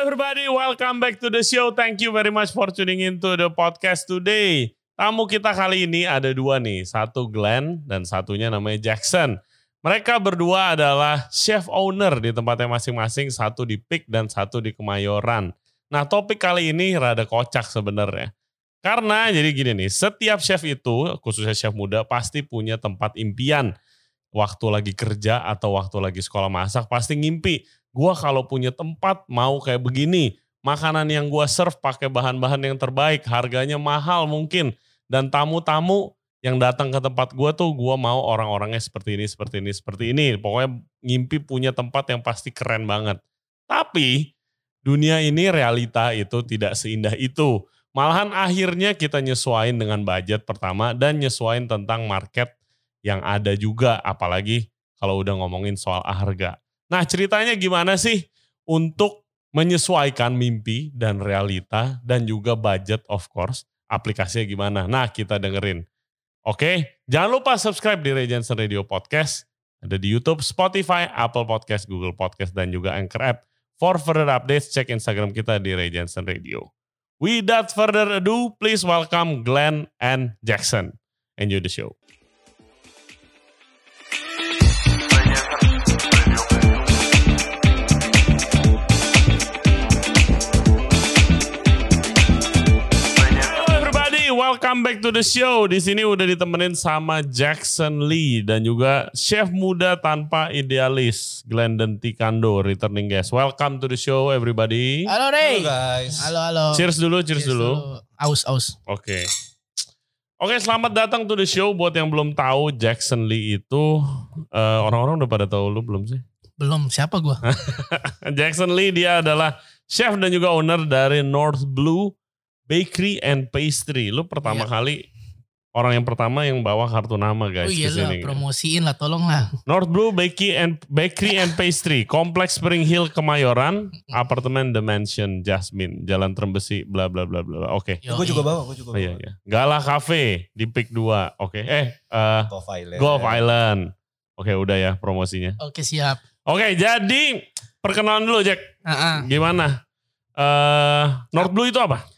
everybody, welcome back to the show. Thank you very much for tuning in to the podcast today. Tamu kita kali ini ada dua nih, satu Glenn dan satunya namanya Jackson. Mereka berdua adalah chef owner di tempatnya masing-masing, satu di PIK dan satu di Kemayoran. Nah topik kali ini rada kocak sebenarnya. Karena jadi gini nih, setiap chef itu, khususnya chef muda, pasti punya tempat impian. Waktu lagi kerja atau waktu lagi sekolah masak, pasti ngimpi Gua kalau punya tempat mau kayak begini, makanan yang gua serve pakai bahan-bahan yang terbaik, harganya mahal mungkin, dan tamu-tamu yang datang ke tempat gua tuh gua mau orang-orangnya seperti ini, seperti ini, seperti ini. Pokoknya ngimpi punya tempat yang pasti keren banget. Tapi dunia ini realita itu tidak seindah itu. Malahan akhirnya kita nyesuain dengan budget pertama dan nyesuain tentang market yang ada juga. Apalagi kalau udah ngomongin soal harga. Nah ceritanya gimana sih untuk menyesuaikan mimpi dan realita dan juga budget of course. Aplikasinya gimana? Nah kita dengerin. Oke, jangan lupa subscribe di Regency Radio Podcast. Ada di YouTube, Spotify, Apple Podcast, Google Podcast, dan juga Anchor App. For further updates, cek Instagram kita di Regency Radio. Without further ado, please welcome Glenn and Jackson. Enjoy the show. Welcome back to the show. Di sini udah ditemenin sama Jackson Lee dan juga chef muda tanpa idealis, Glendon Tikando, returning guest. Welcome to the show everybody. Halo Ray. Halo guys. Halo halo. Cheers dulu, cheers, cheers dulu. dulu. Aus aus. Oke. Okay. Oke, okay, selamat datang to the show. Buat yang belum tahu, Jackson Lee itu uh, orang-orang udah pada tahu lu belum sih? Belum. Siapa gua? Jackson Lee dia adalah chef dan juga owner dari North Blue Bakery and Pastry. Lu pertama yeah. kali orang yang pertama yang bawa kartu nama guys oh, iya lah, promosiin lah tolong lah. North Blue Bakery and Bakery and Pastry, Kompleks Spring Hill Kemayoran, apartemen The Mansion Jasmine, Jalan Trembesi, bla bla bla bla. Oke. Okay. Gue juga bawa, gue juga bawa. Oh, iya, iya. Gala Cafe di Pik 2. Oke. Okay. Eh, uh, Golf Island. Golf Island. Oke, okay, udah ya promosinya. Oke, siap. Oke, jadi perkenalan dulu Jack. Uh -uh. Gimana? Uh, North Blue itu apa?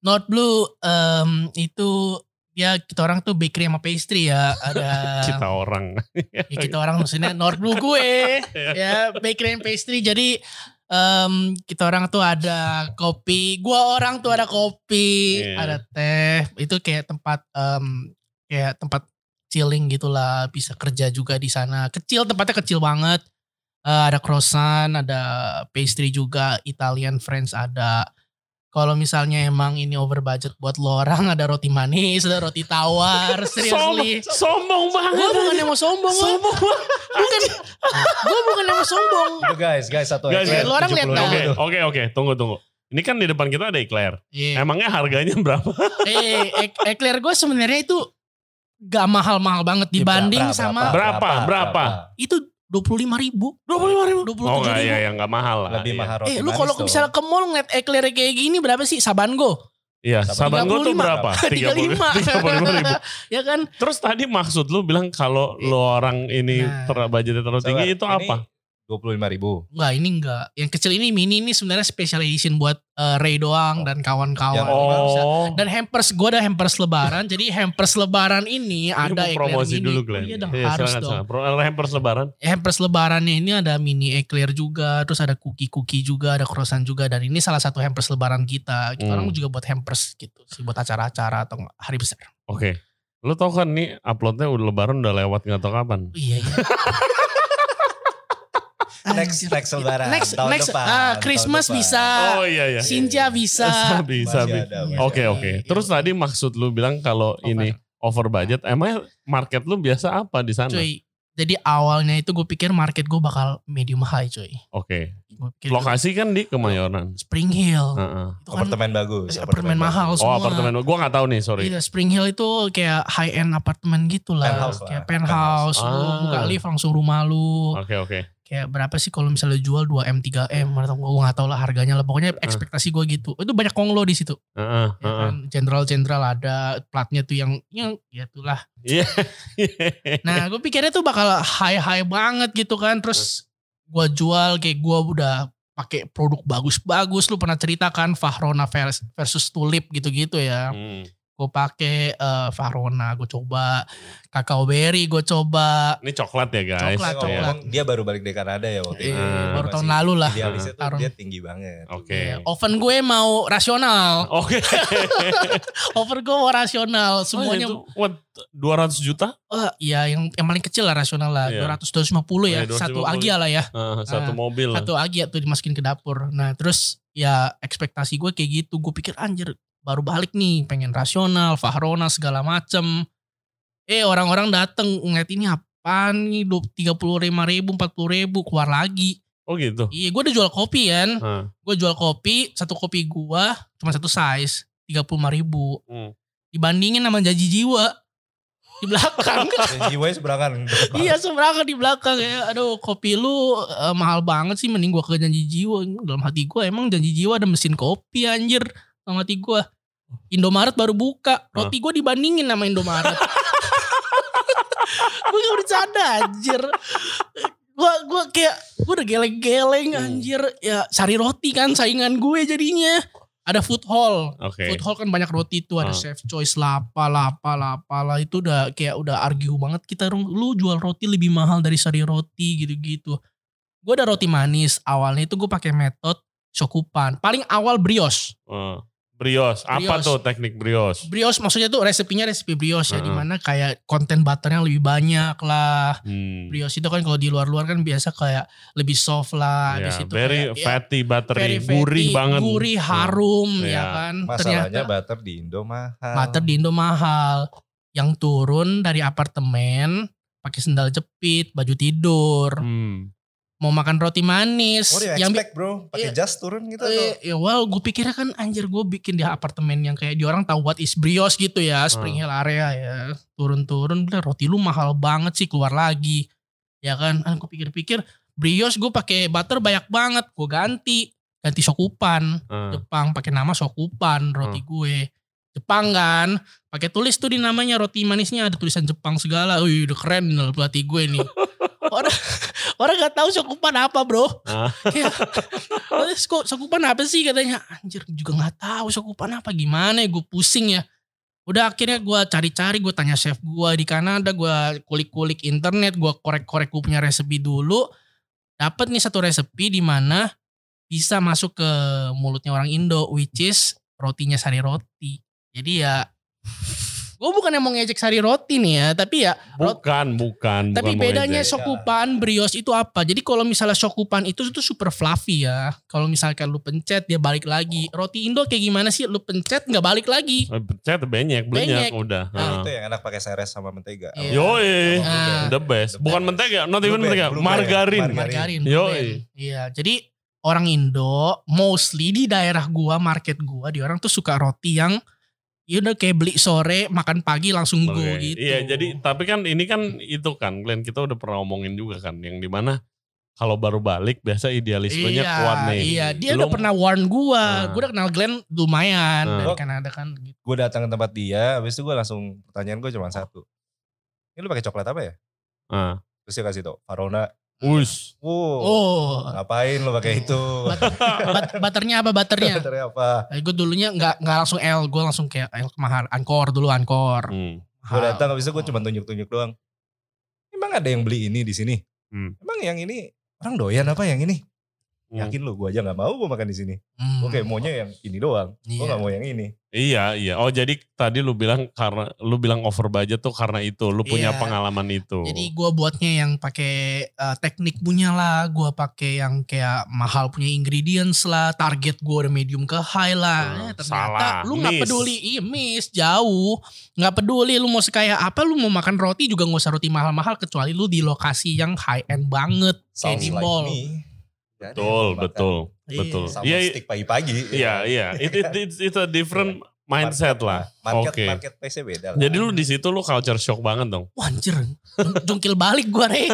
North Blue um, itu ya kita orang tuh bakery sama pastry ya ada kita orang. Ya kita orang maksudnya North Blue gue ya bakery and pastry. Jadi um, kita orang tuh ada kopi gua orang tuh ada kopi yeah. ada teh. Itu kayak tempat um, kayak tempat chilling gitulah bisa kerja juga di sana. Kecil tempatnya kecil banget. Uh, ada croissant ada pastry juga Italian French ada kalau misalnya emang ini over budget buat lo orang ada roti manis, ada roti tawar, seriously. Sombong, sombong banget. Gue bukan yang mau sombong. Sombong Bukan. gue bukan yang mau sombong. Itu guys, guys satu guys, Lo orang lihat Oke, oke, oke, tunggu, tunggu. Ini kan di depan kita ada eclair. Yeah. Emangnya harganya berapa? eh, eclair gue sebenarnya itu gak mahal-mahal banget dibanding berapa, sama berapa, berapa, berapa? Itu dua puluh lima ribu. Dua puluh lima ribu. Dua puluh tujuh oh, ribu. Oh iya, nggak mahal lah. Lebih iya. mahal Eh lu kalau misalnya ke mall ngeliat eclair kayak gini berapa sih? Sabango. Iya, Sabango tuh berapa? Tiga puluh lima. ribu. ya kan? Terus tadi maksud lu bilang kalau lu orang ini nah, ter budgetnya terlalu tinggi itu apa? Dua puluh lima ribu. Enggak, ini enggak. Yang kecil ini mini ini sebenarnya special edition buat uh, Ray doang oh. dan kawan-kawan. Oh. Dan hampers, gue ada hampers lebaran. jadi hampers lebaran ini, ada promosi ini. dulu Glenn. Iya dong, iya, harus dong. Pro, hampers lebaran. Hampers lebarannya ini ada mini eclair juga, terus ada cookie-cookie juga, ada croissant juga. Dan ini salah satu hampers lebaran kita. Kita hmm. orang juga buat hampers gitu sih, buat acara-acara atau hari besar. Oke. Okay. Lo tau kan nih uploadnya udah lebaran udah lewat gak tau kapan. Iya, iya. next next lebaran next tahun next depan, uh, Christmas tahun bisa. Oh iya iya Sinja bisa. Bisa oke oke. Terus iya. tadi maksud lu bilang kalau ini over budget emang market lu biasa apa di sana? Cuy jadi awalnya itu gue pikir market gue bakal medium high cuy. Oke. okay. Lokasi kan di Kemayoran. Spring Hill. Uh -uh. Itu kan apartemen bagus. Apartemen, apartemen mahal bagus. Oh, semua. Oh apartemen. Gue gak tahu nih sorry. Iya Spring Hill itu kayak high end apartemen gitu lah. Penthouse kayak penthouse. penthouse. Ah. Lu buka lift langsung rumah lu. Oke okay, oke. Okay kayak berapa sih kalau misalnya jual 2 m 3 m atau gue nggak tahu lah harganya lah pokoknya ekspektasi gue gitu itu banyak konglo di situ uh, uh, ya kan jenderal jenderal ada platnya tuh yang yang ya itulah yeah. nah gue pikirnya tuh bakal high high banget gitu kan terus gue jual kayak gue udah pakai produk bagus-bagus. Lu pernah ceritakan Fahrona vers- versus Tulip gitu-gitu ya. Hmm. Gue pakai eh, Fahrona, gue coba Kakao Berry, gue coba. Ini coklat ya guys. Coklat, Saya coklat. dia baru balik dari Kanada ya waktu itu. Ah. baru tahun Masih lalu lah. Idealisnya tuh Taruh. dia tinggi banget. Oke. Ya, oven gue mau rasional. Oke. Oven gue mau rasional. Semuanya Semuanya itu what 200 juta? Oh iya yang yang paling kecil lah rasional lah Iya. 200 250 ya Iya, 250. satu agia lah ya Ah, satu mobil. satu agia tuh dimasukin ke dapur nah terus ya ekspektasi gue kayak gitu gue pikir anjir baru balik nih pengen rasional Fahrona segala macem eh orang-orang dateng ngeliat ini apaan nih tiga puluh lima ribu empat puluh ribu keluar lagi Oh gitu. iya gue udah jual kopi kan Ah. gue jual kopi satu kopi gue cuma satu size tiga puluh ribu Hmm. dibandingin sama janji jiwa di belakang jiwanya seberangan. Iya seberangan di belakang ya. Aduh kopi lu eh, mahal banget sih. Mending gua ke janji jiwa. Dalam hati gua emang janji jiwa ada mesin kopi anjir. Hati gua. Indomaret baru buka. Roti gua dibandingin sama Indomaret. gue gak bercanda anjir. Gua, gua kayak gua udah geleng-geleng Hmm. anjir. Ya sari roti kan saingan gue jadinya. Ada food hall. Oke. Food hall kan banyak roti tuh ada Ah. chef choice lapa lapa lapa lah itu udah kayak udah argue banget kita lu jual roti lebih mahal dari sari roti gitu-gitu. Gue ada roti manis awalnya itu gue pakai metode shokupan. Paling awal brioche. Ah. Brios. Apa Brioche. tuh teknik brios? Brioche maksudnya tuh resepnya resep brioche Ah. ya di mana kayak konten butternya lebih banyak lah. Hmm. Brioche itu kan kalau di luar-luar kan biasa kayak lebih soft lah. Ya, di situ very kayak, ya, fatty, buttery, very fatty, gurih banget. Gurih, harum Iya. ya kan. Masalahnya butter di Indo mahal. Butter di Indo mahal. Yang turun dari apartemen pakai sendal jepit, baju tidur, Hmm. Mau makan roti manis. Oh yang expect bro. Pakai Iya. jas turun gitu. eh, ya wow, gue pikirnya kan anjir gue bikin di apartemen yang kayak di orang tahu what is brioche gitu ya, Spring Hmm. Hill area ya. Turun-turun, roti lu mahal banget sih keluar lagi. Ya kan, aku pikir-pikir brioche gue pakai butter banyak banget, gue ganti, ganti sokupan. Ah. Jepang pakai nama Sokupan roti gue. Jepang kan, pakai tulis tuh di namanya roti manisnya ada tulisan Jepang segala. Wih, udah keren nih roti gue nih. orang orang nggak tahu Sokupan apa, Bro. Ah. Ya. Terus kok Sokupan apa sih katanya? Anjir, juga nggak tahu Sokupan apa gimana ya, gue pusing ya. Udah akhirnya gue cari-cari, gue tanya chef gue di Kanada, gue kulik-kulik internet, gue korek-korek gue punya resepi dulu. Dapat nih satu resepi di mana bisa masuk ke mulutnya orang Indo, which is rotinya sari roti. Jadi ya, gue bukan yang mau ngejek sari roti nih ya, tapi ya Bukan, bukan. tapi bukan bedanya shokupan, brioche itu apa? Jadi kalau misalnya shokupan itu itu super fluffy ya. Kalau misalkan lu pencet dia balik lagi. Roti Indo kayak gimana sih? Lu pencet nggak balik lagi. Eh, Pencet banyak, banyak Banyak. udah. Nah, Ah. Itu yang enak pakai seres sama mentega. Iya. Yoi, Ah. the best. Bukan mentega, not even mentega, margarin. Margarin. Band. Iya, jadi orang Indo mostly di daerah gua, market gua, di orang tuh suka roti yang ya udah kayak beli sore, makan pagi langsung go Oke. gitu. Iya, jadi tapi kan ini kan itu kan, Glenn kita udah pernah omongin juga kan, yang di mana kalau baru balik biasa idealismenya iya, kuat nih. Iya, dia Lu- udah pernah warn gua. Nah. Gua udah kenal Glenn lumayan Nah. dari Kanada kan gitu. Gue datang ke tempat dia, habis itu gue langsung pertanyaan gue cuma satu. Ini lu pakai coklat apa ya? Ah. Terus dia kasih tau, Farona. Us. Wow, Oh, ngapain lu pakai itu? Bat- butternya apa butternya? Baterai apa? Eh, gue dulunya nggak nggak langsung L, gue langsung kayak L kemahal, Ankor dulu Ankor. Hmm. Gue datang habis itu gue cuma tunjuk-tunjuk doang. Emang ada yang beli ini di sini? Hmm. Emang yang ini orang doyan apa yang ini? Hmm. Yakin lu, gue aja nggak mau gue makan di sini. Hmm. Oke, maunya yang ini doang. Gue Iya. nggak mau yang ini. Iya, iya. Oh, jadi tadi lu bilang karena lu bilang over budget tuh karena itu, lu punya Iya. pengalaman itu. Jadi gue buatnya yang pakai eh, teknik punya lah, gue pakai yang kayak mahal punya ingredients lah, target gue udah medium ke high lah. Hmm, Eh, ternyata salah, lu nggak peduli, iya miss jauh, nggak peduli lu mau sekaya apa, lu mau makan roti juga nggak usah roti mahal-mahal kecuali lu di lokasi yang high end banget kayak di like mall. me. Yang betul, betul, Iya. betul. Sama Iya, stick pagi-pagi. iya, iya. It, it, it's, it's a different mindset lah. Market, Oke. market place-nya beda lah. Jadi lu di situ lu culture shock banget dong. Wah anjir, jung- jungkil balik gue re.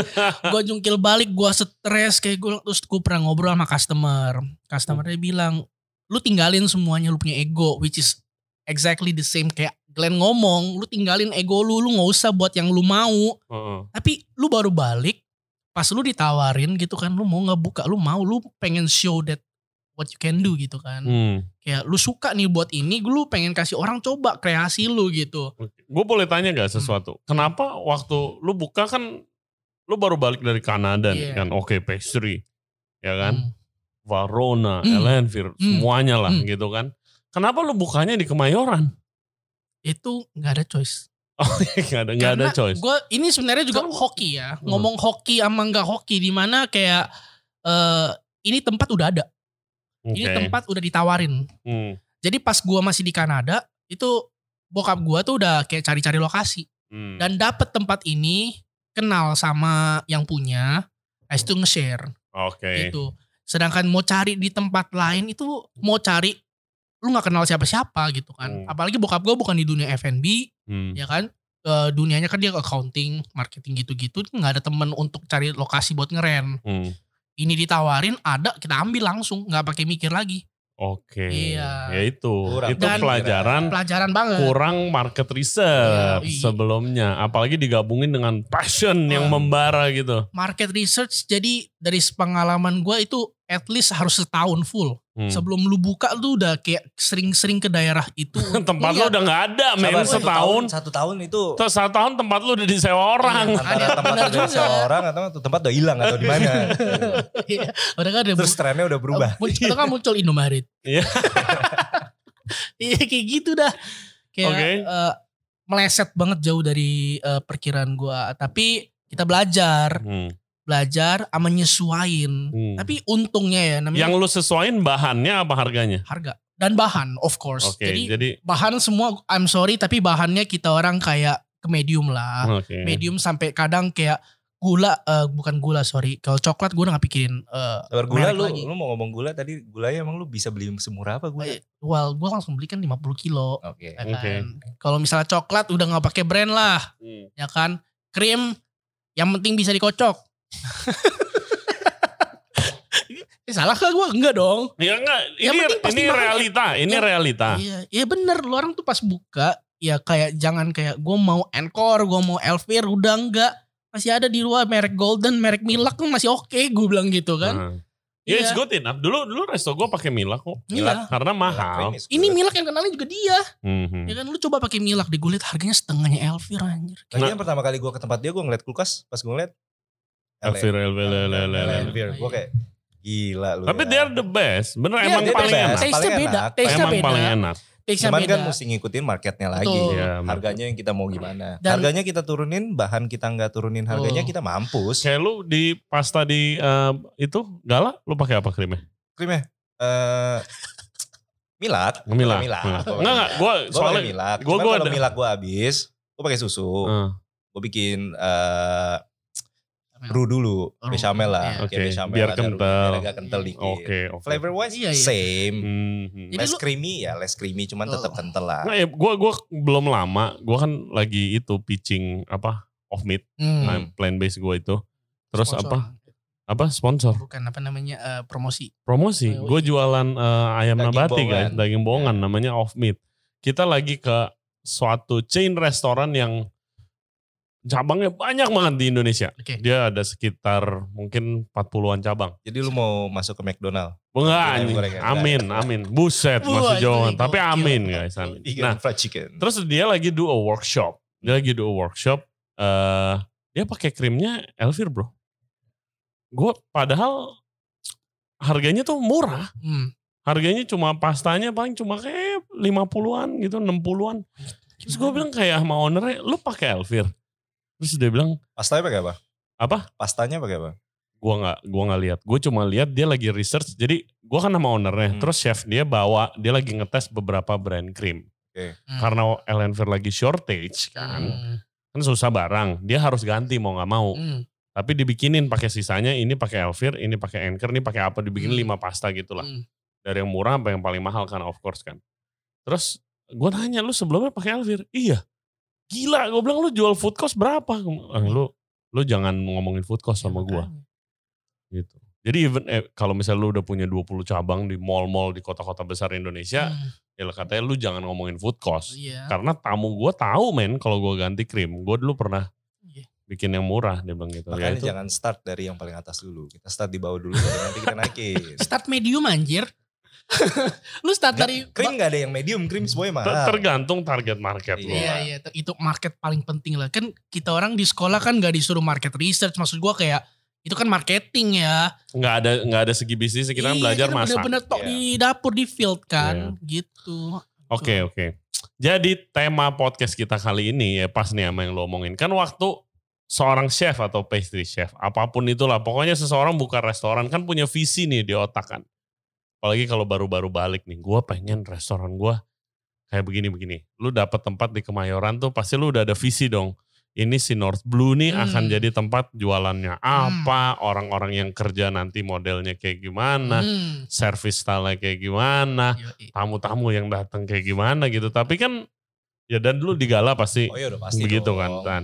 Gue jungkil balik, gue stres kayak gue terus gue pernah ngobrol sama customer. Customernya bilang, lu tinggalin semuanya, lu punya ego, which is exactly the same kayak Glenn ngomong, lu tinggalin ego lu, lu nggak usah buat yang lu mau. Heeh. Tapi lu baru balik, pas lu ditawarin gitu kan lu mau ngebuka lu mau lu pengen show that what you can do gitu kan Hmm. kayak lu suka nih buat ini lu pengen kasih orang coba kreasi lu gitu Gue boleh tanya gak sesuatu? Kenapa waktu lu buka kan lu baru balik dari Kanada nih Iya. kan? Oke pastry, ya kan? Hmm. Varona, Hmm. Elenvir, Hmm. semuanya lah Hmm. gitu kan? Kenapa lu bukanya di Kemayoran? itu nggak ada choice Oh nggak ada nggak ada choice. Gue ini sebenarnya juga Kan- hoki ya. Hmm. Ngomong hoki sama nggak hoki di mana kayak eh ini tempat udah ada. Oke. Ini tempat udah ditawarin. Hmm. Jadi pas gua masih di Kanada itu bokap gua tuh udah kayak cari-cari lokasi Hmm. dan dapet tempat ini kenal sama yang punya, habis itu nge-share Oke. gitu. Sedangkan mau cari di tempat lain itu mau cari lu nggak kenal siapa-siapa gitu kan. Hmm. Apalagi bokap gua bukan di dunia F&B, Hmm. ya kan Eh, dunianya kan dia accounting marketing gitu-gitu nggak ada temen untuk cari lokasi buat ngeren Hmm. ini ditawarin ada kita ambil langsung nggak pakai mikir lagi Oke. Iya. Ya itu. Kurang itu Dan- pelajaran pelajaran banget kurang market research Iya, iya. sebelumnya. Apalagi digabungin dengan passion yang membara gitu. market research jadi dari pengalaman gue itu at least harus setahun full Hmm. sebelum lu buka lu udah kayak sering-sering ke daerah itu tempat lu Lihat. udah nggak ada men setahun. tahun, satu tahun itu Terus satu tahun tempat lu udah disewa orang. Iya. antara Ada, tempat udah juga. seorang atau tempat udah hilang atau di mana. Iya, udah kan ada Terus trennya udah berubah. muncul kan muncul Indomaret Iya. iya kayak gitu dah kayak Oke. eh, meleset banget jauh dari eh, perkiraan gua tapi kita belajar Hmm. Belajar sama nyesuain Hmm. tapi untungnya ya namanya Yang lu sesuaiin bahannya apa harganya? harga dan bahan of course Oke, jadi, jadi bahan semua I'm sorry tapi bahannya kita orang kayak ke medium lah oke. medium sampai kadang kayak gula eh, bukan gula sorry kalau coklat gue udah gak pikirin eh, Sabar gula lu, lagi. lu mau ngomong gula tadi gulanya emang lu bisa beli semurah apa gula? Eh, well gue langsung beli kan 50 kilo Oke. ya Oke. kan kalau misalnya coklat udah nggak pakai brand lah Hmm. ya kan krim yang penting bisa dikocok Eh, salah kah gue enggak dong Ya enggak, ini pasti ini realita, ini Ya. realita. iya iya bener lu orang tuh pas buka ya kayak jangan kayak gue mau Encore gue mau Elvir udah enggak masih ada di luar merek Golden merek Milak kan masih oke gue bilang gitu kan Nah. Ya it's Iya. good enough. Dulu dulu resto gue pakai Milak kok. Iya. Karena mahal. Cream is Ini. Milak yang kenalnya juga dia. Mhm. Ya kan lu coba pakai Milak di gue liat harganya setengahnya Elvir anjir. Lagian pertama kali gue ke tempat dia gue ngeliat kulkas pas gue ngeliat Elvir, Elvir, Elvir, Elvir. Gue kayak gila lu. Tapi ya. they are the best. Bener Iya, emang paling best. enak. Taste-nya beda, taste-nya Emang beda. paling enak. Taste-nya Cuman beda. kan mesti ngikutin marketnya lagi. Betul. Iya. Harganya yang kita mau gimana. Dan- harganya kita turunin, bahan kita nggak turunin harganya Oh. kita mampus. Kayak lu di pasta di eh, itu gala, lu pakai apa krimnya? Krimnya eh. Milak. Milak. Milak. Gua Enggak enggak, gue soalnya milak. gua- Cuman gua kalau milak gue habis, gue pakai susu. eh, Gue bikin eh brew dulu, Oh, bechamel lah. iya. Oke, Kayak bechamel biar kental. biar agak kental dikit. Oke, oke. Flavor wise Iya, iya. same. Mhm. Jadi less lu- creamy ya, less creamy cuman tetap Oh. kental lah. Nah, ya, gua gua belum lama, gua kan lagi itu pitching apa off meat, Hmm. nah, plant based gua itu. Terus Sponsor. apa? Apa sponsor? Bukan apa namanya eh, promosi. Promosi. Oh, Gue iya. jualan eh, ayam Daging nabati bohongan. guys, daging bohongan namanya off meat. Kita lagi ke suatu chain restoran yang cabangnya banyak banget di Indonesia. Oke. Dia ada sekitar mungkin 40-an cabang. Jadi lu mau masuk ke McDonald? Enggak, gorengan. amin, amin. Buset, masih jauh. Tapi amin guys, amin. Ikan Nah, fried chicken. Terus dia lagi do a workshop. Dia lagi do a workshop. eh dia pakai krimnya Elvir bro. Gue padahal harganya tuh murah. Hmm. Harganya cuma pastanya paling cuma kayak 50-an gitu, 60-an. Terus gue bilang kayak sama ownernya, lu pakai Elvir? Terus dia bilang, Pastanya pakai apa? Apa? Pastanya pakai apa? gua nggak gua nggak lihat. Gue cuma lihat dia lagi research. Jadi gua kan sama ownernya. Hmm. Terus chef dia bawa, dia lagi ngetes beberapa brand krim. Hmm. Karena Elvir lagi shortage kan. Hmm. kan susah barang dia harus ganti mau nggak mau Hmm. tapi dibikinin pakai sisanya ini pakai Elvir ini pakai Anchor ini pakai apa dibikin Hmm. lima pasta gitulah Hmm. dari yang murah sampai yang paling mahal kan of course kan terus gue nanya lu sebelumnya pakai Elvir iya gila gue bilang lu jual food cost berapa Eh, lu lu jangan ngomongin food cost sama gue gitu jadi even eh, kalau misalnya lu udah punya 20 cabang di mall-mall di kota-kota besar Indonesia Hmm. ya katanya lu jangan ngomongin food cost Iya. karena tamu gue tahu men kalau gue ganti krim. Gue dulu pernah Iya. bikin yang murah dia bilang gitu. Makanya ya, itu jangan start dari yang paling atas dulu. Kita start di bawah dulu baru nanti kita naikin. Start medium anjir. lu start dari Nggak, Krim gak ada yang medium, krim semuanya ter- mahal. tergantung target market lo. Iya. Iya iya itu- itu market paling penting lah kan kita orang di sekolah kan gak disuruh market research maksud gua kayak itu kan marketing ya. Nggak ada nggak ada segi bisnis kita kan Iya, belajar kita masak. Bener-bener tok Iya. di dapur di field kan gitu. Oke oke. Jadi tema podcast kita kali ini ya pas nih sama yang lo omongin. Kan waktu seorang chef atau pastry chef, apa pun itulah. Pokoknya seseorang buka restoran kan punya visi nih di otak kan. Apalagi kalau baru-baru balik nih. Gue pengen restoran gue kayak begini-begini. Lu dapat tempat di Kemayoran tuh pasti lu udah ada visi dong. Ini si North Blue nih Hmm. akan jadi tempat jualannya apa, orang-orang yang kerja nanti modelnya kayak gimana, Hmm. service style-nya kayak gimana tamu-tamu yang datang kayak gimana gitu. Tapi kan ya dan dulu di Gala pasti Oh iya udah pasti begitu dong. kan. Dan,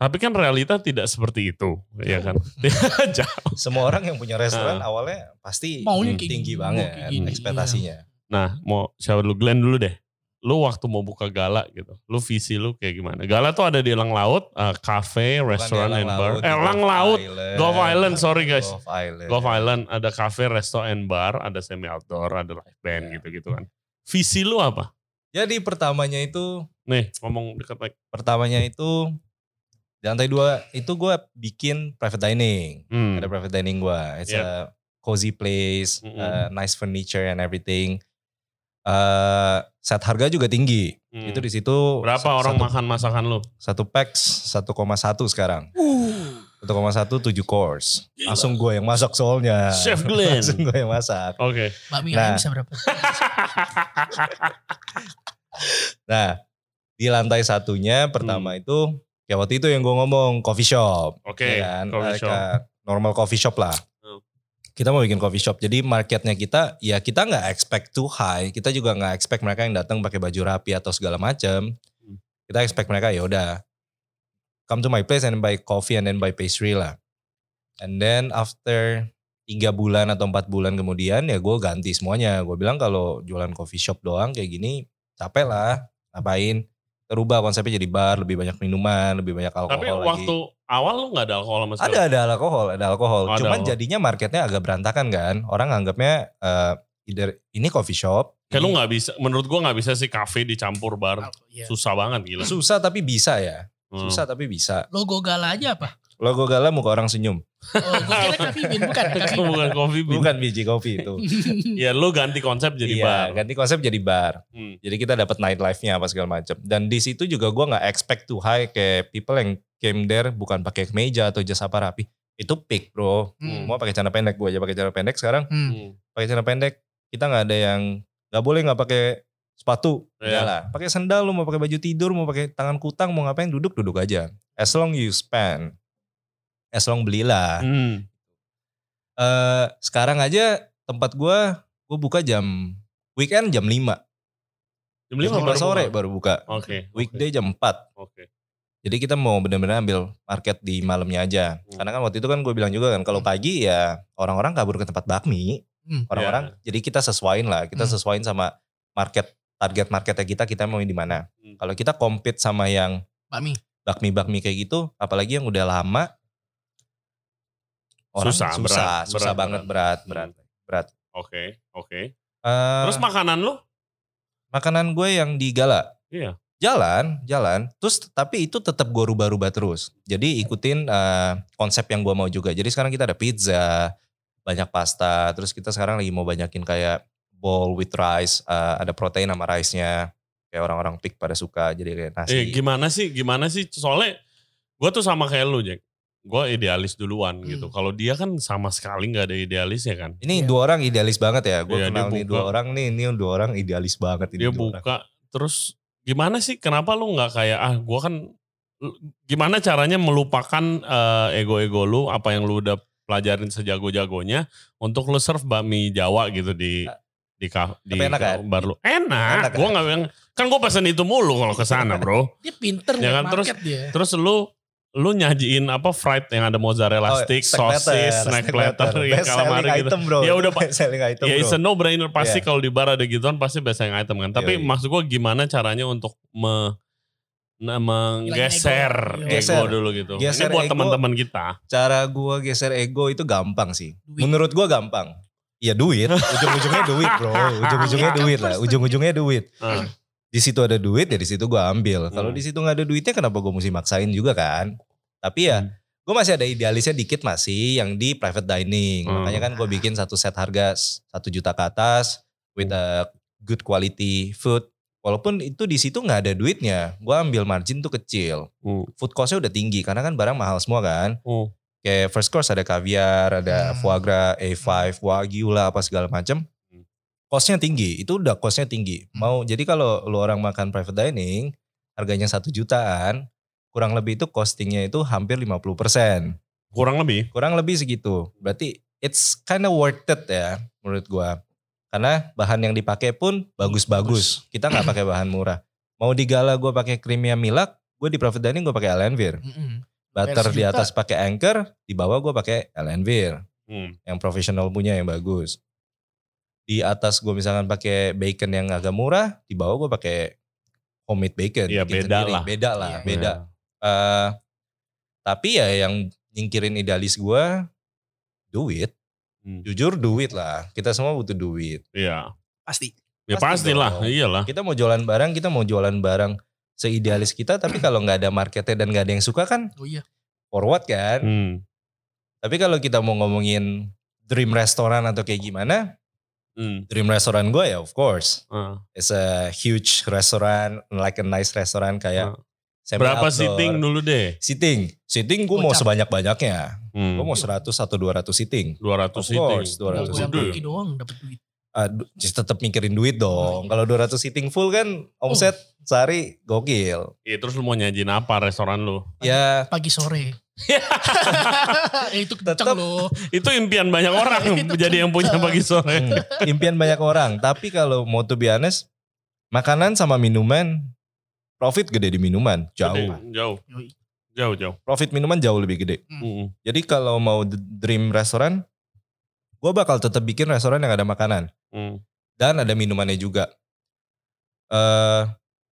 tapi kan realita tidak seperti itu, ya kan? Jauh. Semua orang yang punya restoran Ah. awalnya pasti Maunya tinggi gini, banget gini, ekspektasinya. nah, mau siapa dulu Glenn dulu deh. Lu waktu mau buka Gala gitu, lu visi lu kayak gimana? Gala tuh ada di Elang Laut, uh, cafe, Bukan restaurant and bar. Laut, Eh, Elang Laut, Island. Gulf Island, sorry guys. Gulf Island. Gulf Island ada cafe, resto and bar, ada semi outdoor, ada live band Ya. gitu-gitu kan. Visi lu apa? Jadi pertamanya itu, Nih, ngomong dekat mic. pertamanya itu di lantai dua itu gue bikin private dining. Hmm. Ada private dining gue. It's a cozy place, Mm-mm. uh, nice furniture and everything. Uh, set harga juga tinggi. Hmm. Itu di situ Berapa sa- orang satu, makan masakan lu? satu packs 1,1 sekarang. Uh. 1,1 7 course. Langsung gue yang masak soalnya. Chef Glenn. Langsung gue yang masak. Oke. Bakmi Nah. bisa berapa? Nah, di lantai satunya pertama itu kayak waktu itu yang gue ngomong coffee shop. Oke, ya kan? coffee shop. Normal coffee shop lah. Hmm. Kita mau bikin coffee shop. Jadi marketnya kita ya kita nggak expect too high. Kita juga nggak expect mereka yang datang pakai baju rapi atau segala macam. Hmm. Kita expect mereka ya udah come to my place and buy coffee and then buy pastry lah. And then after tiga bulan atau empat bulan kemudian ya gue ganti semuanya. Gue bilang kalau jualan coffee shop doang kayak gini capek lah. Ngapain? Terubah konsepnya jadi bar, lebih banyak minuman, lebih banyak alkohol Tapi lagi. waktu awal lu gak ada alkohol sama sekali? Ada ada alkohol, ada alkohol. Oh, ada Cuman alkohol. jadinya marketnya agak berantakan kan. Orang anggapnya eh either ini coffee shop. Kayak lu ini- gak bisa, menurut gua gak bisa sih kafe dicampur bar. Iya. Susah banget gila. susah tapi bisa ya. Hmm. Susah tapi bisa. Logo Gala aja apa? Logo Gala muka orang senyum. Oh, gue kira Coffee Bean, bukan. Coffee. Bukan coffee bean. Bukan biji kopi itu. Ya lu ganti konsep jadi iya, bar. ganti konsep jadi bar. Hmm. Jadi kita dapat nightlife-nya apa segala macam. Dan di situ juga gua nggak expect too high kayak people yang came there bukan pakai kemeja atau jas apa rapi. Itu peak bro. Hmm. Semua pakai celana pendek. Gua aja pakai celana pendek sekarang. Hmm. Hmm. pakai celana pendek kita nggak ada yang nggak boleh nggak pakai sepatu Iya. Nggak lah pakai sendal lu mau pakai baju tidur mau pakai tangan kutang mau ngapain duduk duduk aja as long you spend as long belilah Hmm. Eh, sekarang aja tempat gua gua buka jam weekend jam 5 Jam jam 5 5 baru sore buka? baru buka Oke. weekday jam 4 Oke. jadi kita mau benar-benar ambil market di malamnya aja Hmm. karena kan waktu itu kan gue bilang juga kan kalau pagi ya orang-orang kabur ke tempat bakmi Hmm. orang-orang jadi kita sesuaiin lah kita Hmm. sesuaiin sama market target marketnya kita kita mau di mana Hmm. kalau kita compete sama yang Bakmi. bakmi-bakmi kayak gitu apalagi yang udah lama orang Susah, susah berat, susah berat, banget berat berat berat Oke. Oke. Eh, Terus makanan lu? makanan gue yang di Gala Iya. jalan jalan terus tapi itu tetap gue rubah-rubah terus jadi ikutin eh, konsep yang gue mau juga jadi sekarang kita ada pizza banyak pasta terus kita sekarang lagi mau banyakin kayak bowl with rice eh, ada protein sama rice-nya kayak orang-orang pig pada suka jadi kayak nasi Eh gimana sih? Gimana sih? Soalnya gue tuh sama kayak lu Jack. Gue idealis duluan Hmm. gitu. Kalau dia kan sama sekali nggak ada idealisnya kan. ini Iya. dua orang idealis banget ya gue dia kenal nih buka. dua orang nih ini dua orang idealis banget ini Dia dua orang. buka terus gimana sih? Kenapa lu nggak kayak ah gue kan gimana caranya melupakan eh, ego-ego lu apa yang lu udah pelajarin sejago-jagonya untuk lu serve bakmi Jawa gitu di di ka, di enak kan? bar lu. Enak. Enak Gue kan? nggak bilang kan gue pesen itu mulu kalau ke sana, Bro. Dia pinter Ya ya kan, terus- market dia. Terus lu lu nyajiin apa fried yang ada mozzarella Oh, stick, snack sosis, snack platter, ya, Best calamari selling gitu. item bro Ya udah, Pak. Best selling item Ya bro it's a no brainer pasti Iya. kalau di bar ada gituan pasti best yang item kan. Tapi Yoi. maksud gua gimana caranya untuk me- Nah, menggeser ego. ego, Geser. dulu gitu. Geser Ini buat ego. teman-teman kita. Cara gue geser ego itu gampang sih. Duit. Menurut gue gampang. Iya duit, ujung-ujungnya duit bro, ujung-ujungnya duit lah, ujung-ujungnya duit. Ah. Di situ ada duit ya di situ gue ambil. Kalau Hmm. di situ nggak ada duitnya kenapa gue mesti maksain juga kan? Tapi ya Hmm. gue masih ada idealisnya dikit masih yang di private dining. Hmm. Makanya kan gue bikin satu set harga satu juta ke atas with a good quality food. Walaupun itu di situ nggak ada duitnya, gue ambil margin tuh kecil. Hmm. Food costnya udah tinggi karena kan barang mahal semua kan. Hmm. Kayak first course ada caviar, ada Hmm. foie gras, A5, wagyu lah apa segala macam. Hmm. Costnya tinggi, itu udah costnya tinggi. Mau jadi kalau lu orang makan private dining, harganya satu jutaan, kurang lebih itu costingnya itu hampir 50%. Kurang lebih. Kurang lebih segitu. Berarti it's kind of worth it ya menurut gua. Karena bahan yang dipakai pun bagus-bagus. Kita nggak pakai bahan murah. Mau di gala gua pakai Crimea Milak, gue di private dining gue pakai Elenvir. Mm-mm. Butter di atas pakai Anchor, di bawah gue pakai Elenvir Hmm. yang profesional punya yang bagus. Di atas gue misalkan pakai bacon yang agak murah, di bawah gue pakai homemade bacon. Iya, bikin beda sendiri. lah. Beda lah, Iya. beda. Eh, tapi ya yang nyingkirin idealis gue, duit. Hmm. Jujur duit lah. Kita semua butuh duit. Iya. Pasti. Ya Pasti pastilah, dong. iyalah. Kita mau jualan barang, kita mau jualan barang seidealis kita, tapi kalau nggak ada marketnya dan nggak ada yang suka kan Oh iya. forward kan. Hmm. Tapi kalau kita mau ngomongin dream restoran atau kayak gimana, Hmm. dream restoran gue ya of course. Ah. It's a huge restaurant, like a nice restaurant kayak Ah. semi Berapa outdoor. seating dulu deh? Sitting, sitting gue mau sebanyak-banyaknya. Hmm. Gue mau 100 atau 200 sitting. 200 Of seating. course, 200 Gue yang Gede. pergi doang dapat duit. Aduh, just tetap mikirin duit Oh, dong. Kalau 200 sitting full kan omset sehari gokil. Iya, terus lu mau nyajin apa restoran lu? Ya Pagi sore. Eh, itu kenceng loh. Itu impian banyak orang Itu jadi yang punya pagi sore. hmm, impian banyak orang. Tapi kalau mau to be honest, makanan sama minuman, profit gede di minuman. Jauh. Gede, Jauh. Jauh, jauh. Profit minuman jauh lebih gede. Hmm. Jadi kalau mau dream restoran, gue bakal tetap bikin restoran yang ada makanan Hmm. dan ada minumannya juga. eh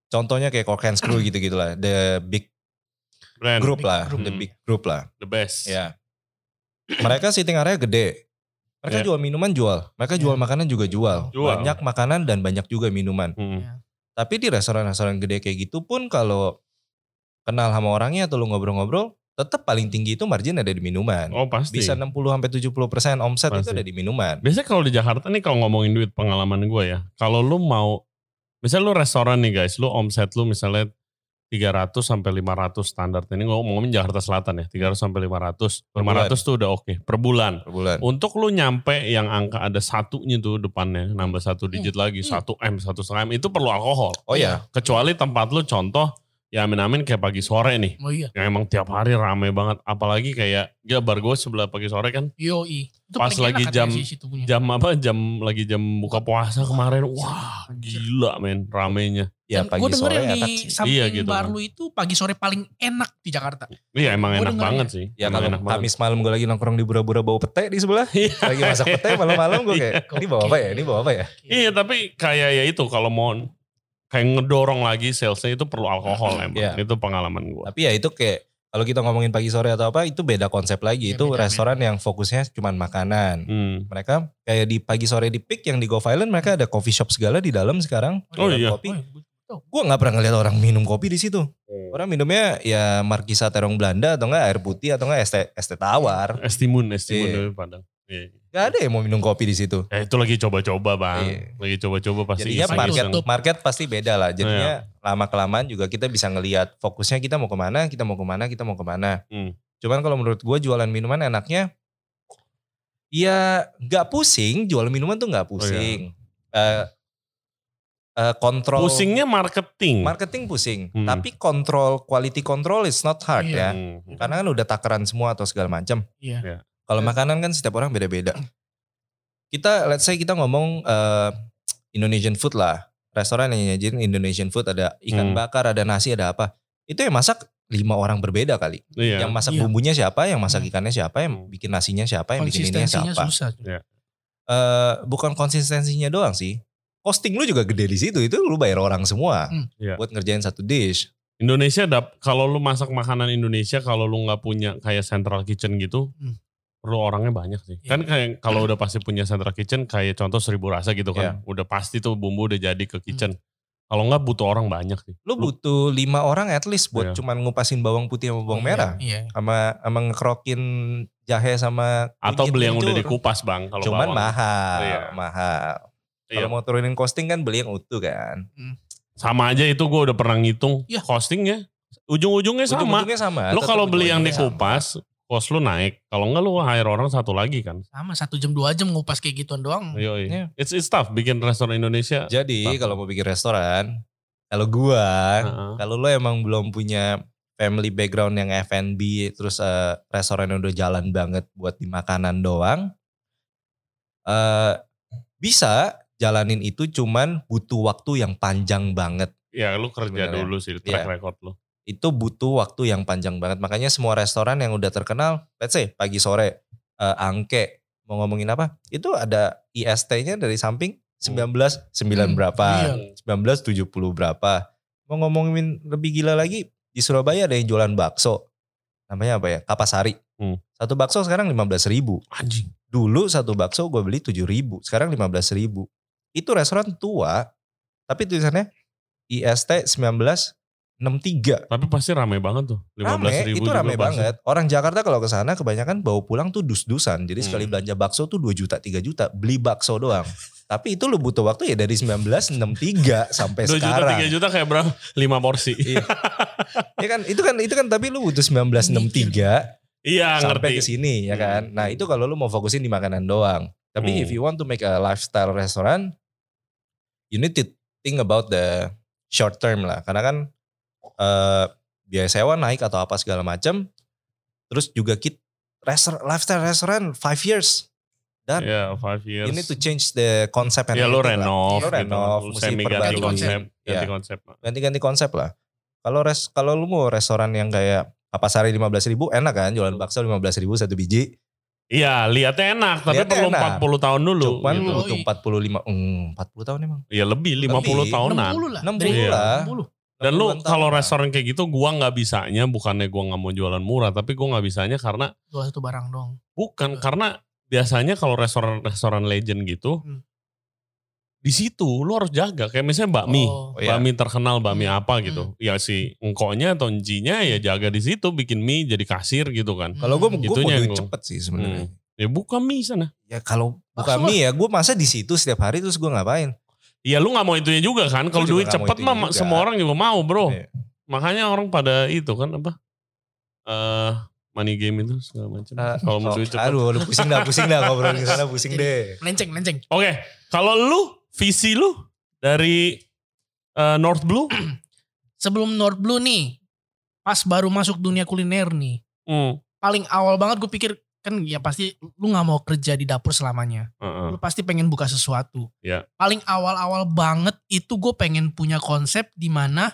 contohnya kayak Cork and Screw gitu gitu lah, the big Brand. group Big lah, group. the Hmm. big group lah. The best. Ya, mereka sitting area gede. Mereka Ya. jual minuman jual, mereka jual Ya. makanan juga jual. Jual. Banyak makanan dan banyak juga minuman. Hmm. Ya. Tapi di restoran-restoran gede kayak gitu pun kalau kenal sama orangnya atau lu ngobrol-ngobrol, tetap paling tinggi itu margin ada di minuman. Oh pasti. Bisa 60 sampai 70 persen omset itu Pasti. ada di minuman. Biasanya kalau di Jakarta nih kalau ngomongin duit pengalaman gue ya. Kalau lu mau, misalnya lu restoran nih guys, lu omset lu misalnya 300 sampai 500 standar. Ini ngomongin Jakarta Selatan ya, 300 sampai 500. Per 500 tuh udah oke per bulan. per bulan. Untuk lu nyampe yang angka ada satunya tuh depannya, nambah satu digit lagi, Hmm. satu M, satu setengah M, itu perlu alkohol. Oh ya, Kecuali tempat lu contoh, ya amin-amin kayak pagi sore nih. Oh iya. Yang emang tiap hari rame banget. Apalagi kayak, ya bar gue sebelah pagi sore kan, Yoi. Itu Pas paling lagi jam- jam apa, jam lagi jam buka puasa kemarin. Wah gila men, ramenya. ya Dan pagi gue sore yang enak di sih. samping Iya gitu bar lu itu pagi sore paling enak di Jakarta. Iya emang Gua enak banget sih. Ya Emang kalau enak banget. Kamis malam gue lagi nongkrong di Bura-Bura bau pete di sebelah. Iya. lagi masak pete malam-malam gue kayak, Iya. ini bawa apa ya? Ini bawa apa ya? Iya tapi kayak ya itu kalau mau kayak ngedorong lagi salesnya itu perlu alkohol emang. Iya. Itu pengalaman gue. Tapi ya itu kayak, kalau kita ngomongin pagi sore atau apa, itu beda konsep lagi. Iya, itu beda, restoran yang fokusnya cuma makanan. Hmm. Mereka kayak di pagi sore di Peak yang di Go Island, mereka ada coffee shop segala di dalam sekarang. Oh iya. Kopi. Oh, iya. Gue nggak pernah ngeliat orang minum kopi di situ. Hmm. Orang minumnya ya Markisa Terong Belanda atau enggak air putih atau enggak es teh, es teh tawar. Estimun, estimun Iya. dari Padang. Iya. Gak ada yang mau minum kopi di situ. Ya itu lagi coba-coba bang. Iya. Lagi coba-coba pasti Jadinya market tutup. market pasti beda lah. Jadinya Iya. lama kelamaan juga kita bisa ngelihat fokusnya kita mau ke mana, kita mau ke mana, kita mau ke mana. Hmm. Cuman kalau menurut gue jualan minuman enaknya, ya nggak pusing. Jualan minuman tuh nggak pusing. Eh, eh, kontrol Pusingnya marketing. marketing pusing, Hmm. tapi kontrol quality control is not hard Iya. ya. Hmm. Karena kan udah takaran semua atau segala macam. Iya. Kalau makanan kan setiap orang beda-beda. Kita let's say kita ngomong eh, Indonesian food lah. Restoran yang nyajin Indonesian food ada ikan Hmm. bakar, ada nasi, ada apa. Itu yang masak lima orang berbeda kali. Iya. Yang masak Iya. bumbunya siapa, yang masak Hmm. ikannya siapa, yang bikin nasinya siapa, yang bikin ininya Konsistensinya siapa. susah. Eh, bukan konsistensinya doang sih. Costing lu juga gede di situ. Itu lu bayar orang semua Hmm. Iya. buat ngerjain satu dish. Indonesia dap kalau lu masak makanan Indonesia kalau lu nggak punya kayak central kitchen gitu Hmm. Perlu orangnya banyak sih. Iya. Kan kayak kalau udah pasti punya central kitchen kayak contoh seribu rasa gitu kan. Udah pasti tuh bumbu udah jadi ke kitchen. Kalau nggak butuh orang banyak sih. Lu butuh lima orang at least buat Iya. cuman ngupasin bawang putih sama bawang Iya, merah. Iya. Sama sama ngekrokin jahe sama atau beli yang udah hancur. dikupas bang kalau Cuman bawang. mahal, Iya. mahal. Iya. Kalau mau turunin costing kan beli yang utuh kan. Sama aja itu gue udah pernah ngitung Iya. costingnya. Ujung-ujungnya sama. Ujung-ujungnya sama. Lo kalau beli yang sama. Cost lu naik. Kalau enggak lu hire orang satu lagi kan. Sama satu jam dua jam ngupas kayak gituan doang. Yoi. Iya. It's, it's tough bikin restoran Indonesia. Jadi kalau mau bikin restoran, kalau gua, Heeh. kalau lo emang belum punya family background yang F&B, terus eh, restoran yang udah jalan banget buat di makanan doang, eh bisa jalanin itu cuman butuh waktu yang panjang banget. Ya lu kerja Sebenarnya. dulu sih track Iya. record lu. Itu butuh waktu yang panjang banget. Makanya semua restoran yang udah terkenal, let's say pagi sore, eh, angke, mau ngomongin apa, itu ada IST-nya dari samping 19, 9 Hmm, berapa. iya. 1970 berapa. Mau ngomongin lebih gila lagi, di Surabaya ada yang jualan bakso. Namanya apa ya? Kapasari. Hmm. Satu bakso sekarang 15 ribu. Anjing. Dulu satu bakso gue beli 7 ribu. Sekarang 15 ribu. Itu restoran tua. Tapi tulisannya IST 1963. Tapi pasti rame banget tuh. 15 Rame, ribu itu juga rame pasti. banget. Orang Jakarta kalau ke sana kebanyakan bawa pulang tuh dus-dusan. Jadi Hmm. sekali belanja bakso tuh 2 juta, 3 juta. Beli bakso doang. Tapi itu lu butuh waktu ya dari 1963 sampai 2 juta, sekarang. 3 juta kayak berapa? 5 porsi. Iya. ya kan itu kan itu kan tapi lu butuh 1963 iya sampai ke sini ya kan. Hmm. Nah, itu kalau lu mau fokusin di makanan doang. Tapi Hmm. if you want to make a lifestyle restaurant you need to think about the short term lah. Karena kan eh biaya sewa naik atau apa segala macam. Terus juga kit restaurant, lifestyle restaurant 5 years. Dan Iya 5 years. you need to change the concept and Ya lah. renov, Lu renov, gitu. mesti semi ganti konsep, ganti Iya. konsep. ganti-ganti konsep lah. Kalau res kalau lu mau restoran yang kayak Kapasari 15 ribu enak kan jualan bakso 15 ribu satu biji. Iya, lihatnya enak, tapi Lihatnya perlu enak. 40 tahun dulu. Cuman gitu. butuh Yoi. 45 mm, 40 tahun emang. Iya lebih 50 Lebih. tahunan. 60 lah. 60 Dari lah. 60. Dan lu 60-an tahun kalau restoran kayak gitu gua nggak bisanya bukannya gua nggak mau jualan murah, tapi gua nggak bisanya karena Dua satu barang dong. bukan Iya. karena biasanya kalau restoran-restoran legend gitu Hmm. di situ lu harus jaga kayak misalnya bakmi. Oh. Oh, iya. Bakmi terkenal bakmi Hmm. apa gitu. Ya si engkoknya atau encinya ya jaga di situ bikin mie jadi kasir gitu kan. Kalau Hmm. mau yang duit gua- cepet sih sebenarnya. Ya buka mie sana. Ya kalau buka mie ya gue masa di situ setiap hari terus gue ngapain? Ya lu nggak mau itunya juga kan. Kalau duit cepet mah juga. semua orang juga mau bro. Iya. Makanya orang pada itu kan apa? eh money game itu segala macam. Eh, Kalau mau duit cepet. aduh, pusing dah, pusing dah ngobrol di sana pusing deh. Lenceng, lenceng. Oke, kalau lu visi lu dari eh, North Blue, Sebelum North Blue nih, pas baru masuk dunia kuliner nih, hmm, paling awal banget gue pikir kan ya pasti lu nggak mau kerja di dapur selamanya. uh-uh. Lu pasti pengen buka sesuatu. Iya. Paling awal-awal banget itu gue pengen punya konsep di mana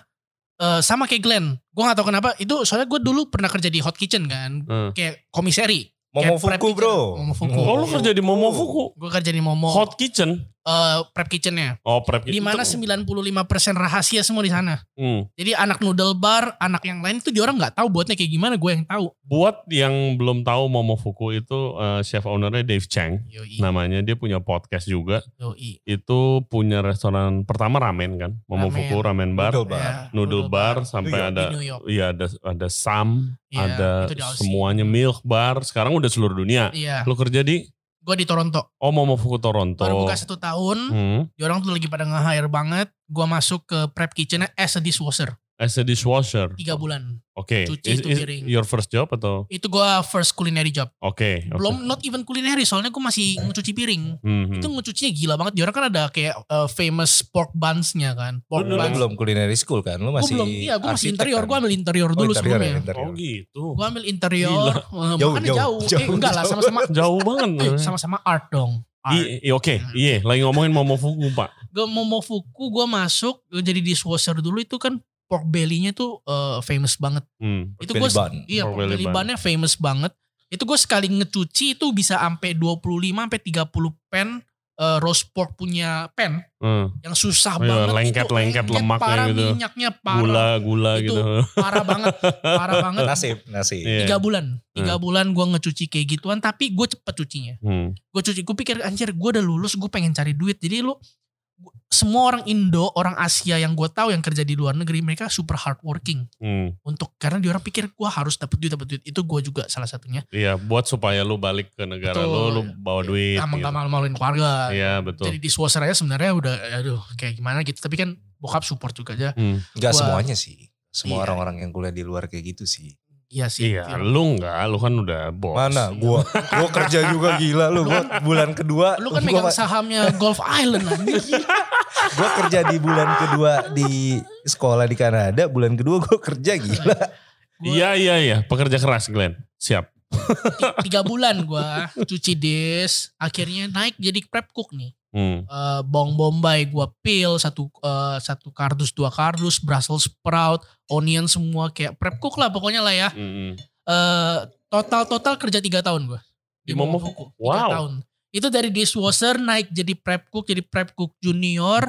eh, sama kayak Glenn. Gue gak tahu kenapa itu soalnya gue dulu pernah kerja di hot kitchen kan, Hmm. kayak komiseri. Momofuku bro. Momofuku. Oh lu kerja di Momofuku, Gue kerja di Momo. hot kitchen. Eh, prep kitchennya. Oh prep Di mana itu. 95% rahasia semua di sana. Hmm. Jadi anak noodle bar, anak yang lain itu dia orang nggak tahu buatnya kayak gimana. Gue yang tahu. Buat yang belum tahu Momofuku itu eh, chef ownernya Dave Chang. Yoi. Namanya dia punya podcast juga. Yoi. Itu punya restoran pertama ramen kan, Momofuku ramen, bar, Noodle bar. Ya, noodle bar, sampai New York, ada. Iya ada ada Sam, Iya, ada semuanya milk bar. Sekarang udah seluruh dunia. Iya. Lu kerja di Gue di Toronto. Oh Momofuku Toronto. Baru buka satu tahun. Hmm. Orang tuh lagi pada nge-hire banget. Gue masuk ke prep kitchennya as a dishwasher. As a dishwasher. Tiga bulan. Oke. Cuci Is- itu is piring. Your first job atau? Itu gue first culinary job. Oke. oke. Belum not even culinary soalnya gue masih ngecuci piring. Hmm, hmm. Itu ngecucinya gila banget. Dia orang kan ada kayak uh, famous pork buns-nya kan. Pork Lu, lu buns. belum culinary school kan? Lu masih belum. Iya gue masih interior. kan? Gue ambil interior Oh, dulu interior ya, sebelumnya. interior. Oh gitu. Gue ambil interior. eh, Jauh, jauh, jauh. jauh, eh, enggak lah jauh. sama-sama. Jauh banget. eh, sama-sama art dong. Art. I- i- Oke, iya. Lagi ngomongin Momofuku pak. gue Momofuku gue masuk gue jadi dishwasher dulu itu kan pork belly-nya tuh eh, famous banget. Hmm. Itu gue bun. iya Pork belly bun-nya famous banget. Itu gue sekali ngecuci itu bisa sampai 25 sampai 30 pen eh, roast pork punya pan Hmm. yang susah Oh iya, banget lengket-lengket itu lemaknya parah gitu. minyaknya parah Gula, gula Itu gitu. parah banget parah banget Nasib, nasib. Iya. tiga bulan tiga bulan gue ngecuci kayak gituan tapi gue cepet cucinya Hmm. gue cuci gue pikir anjir gue udah lulus gue pengen cari duit jadi lu semua orang Indo orang Asia yang gue tahu yang kerja di luar negeri mereka super hardworking Hmm. untuk karena dia orang pikir gue harus dapat duit dapat duit itu gue juga salah satunya Iya, buat supaya lu balik ke negara Betul. lu, lu bawa duit. Gak gitu. malu-maluin keluarga Iya, betul. jadi dishwasher aja sebenarnya udah aduh kayak gimana gitu tapi kan bokap support juga aja Hmm. Gak Gua- semuanya sih. Semua Iya. orang-orang yang kuliah di luar kayak gitu sih. Iya sih Iya, lu enggak, lu kan udah bos. Mana? Gua gua kerja juga gila lu. Gua bulan kedua lu kan gua, megang sahamnya Golf Island anjing. gua kerja di bulan kedua di sekolah di Kanada, bulan kedua gua kerja gila. Gua- Iya, iya, iya. Pekerja keras, Glenn. Siap. Ti- tiga bulan gue cuci dish akhirnya naik jadi prep cook nih Hmm. Eh, bawang bombay gue peel satu eh, satu kardus dua kardus Brussels sprout onion semua kayak prep cook lah pokoknya lah ya Hmm. Eh, total total kerja tiga tahun gue Di Momofuku? tiga Wow. tahun itu dari dishwasher naik jadi prep cook jadi prep cook junior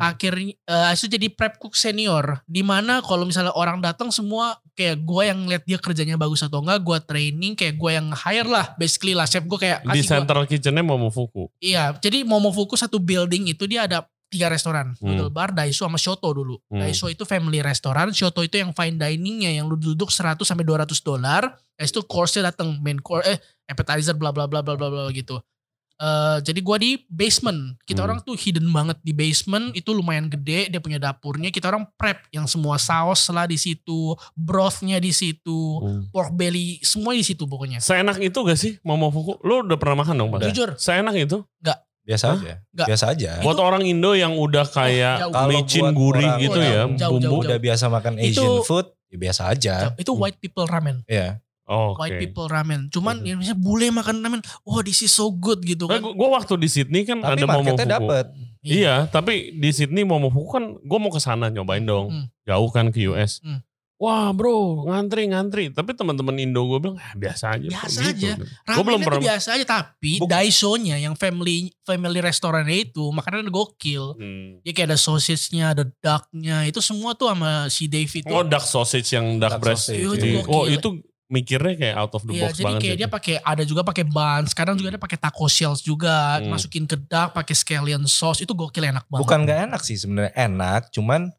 akhirnya eh, itu jadi prep cook senior di mana kalau misalnya orang datang semua kayak gue yang lihat dia kerjanya bagus atau enggak gue training kayak gue yang hire lah basically lah chef gue kayak Di kasih gua- central kitchennya Momofuku. iya jadi Momofuku satu building itu dia ada tiga restoran Hmm. noodle bar Daiso sama Shoto dulu Hmm. Daiso itu family restoran Shoto itu yang fine diningnya yang lu duduk 100 sampai 200 dolar Habis itu course-nya datang main course eh appetizer bla bla bla bla bla bla gitu Eh, jadi gua di basement kita Hmm. orang tuh hidden banget di basement itu lumayan gede dia punya dapurnya kita orang prep yang semua saus lah di situ brothnya di situ Hmm. pork belly semua di situ pokoknya Seenak itu gak sih Momofuku? Lu udah pernah makan dong, Pak? jujur Seenak itu? Biasa Hah? aja. Nggak. Biasa aja. Buat orang Indo yang udah kayak jauh. Micin gurih orang gitu jauh, ya, jauh, jauh, bumbu. Udah biasa makan Asian Itu- food, ya biasa aja. itu white people ramen Iya. Oh, white people ramen. Cuman yang misalnya bule makan ramen, wah this is so good gitu Nah, kan. gua, gua waktu di Sydney kan Tapi ada marketnya Momofuku. dapet. Iya, tapi di Sydney Momofuku kan gue mau ke sana nyobain dong. Hmm. Jauh kan ke US. Hmm. Wah bro, ngantri ngantri. Tapi teman-teman Indo gue bilang ah, biasa aja. Biasa Gitu. aja. Gua Ramennya belum pernah- biasa aja tapi Buk- Daiso-nya yang family family restorannya itu makanannya gokil. Hmm. Ya kayak ada sausage-nya, ada duck-nya, itu semua tuh sama si Dave itu. Oh duck sausage yang duck, Duck breast. sausage, Iya, itu Iya. gokil. Oh itu mikirnya kayak out of the Iya, box jadi banget. kayak sih. dia pakai ada juga pakai buns, kadang juga ada pakai taco shells juga, Hmm. masukin ke duck, pakai scallion sauce, itu gokil enak banget. Bukan gak enak sih sebenarnya enak, cuman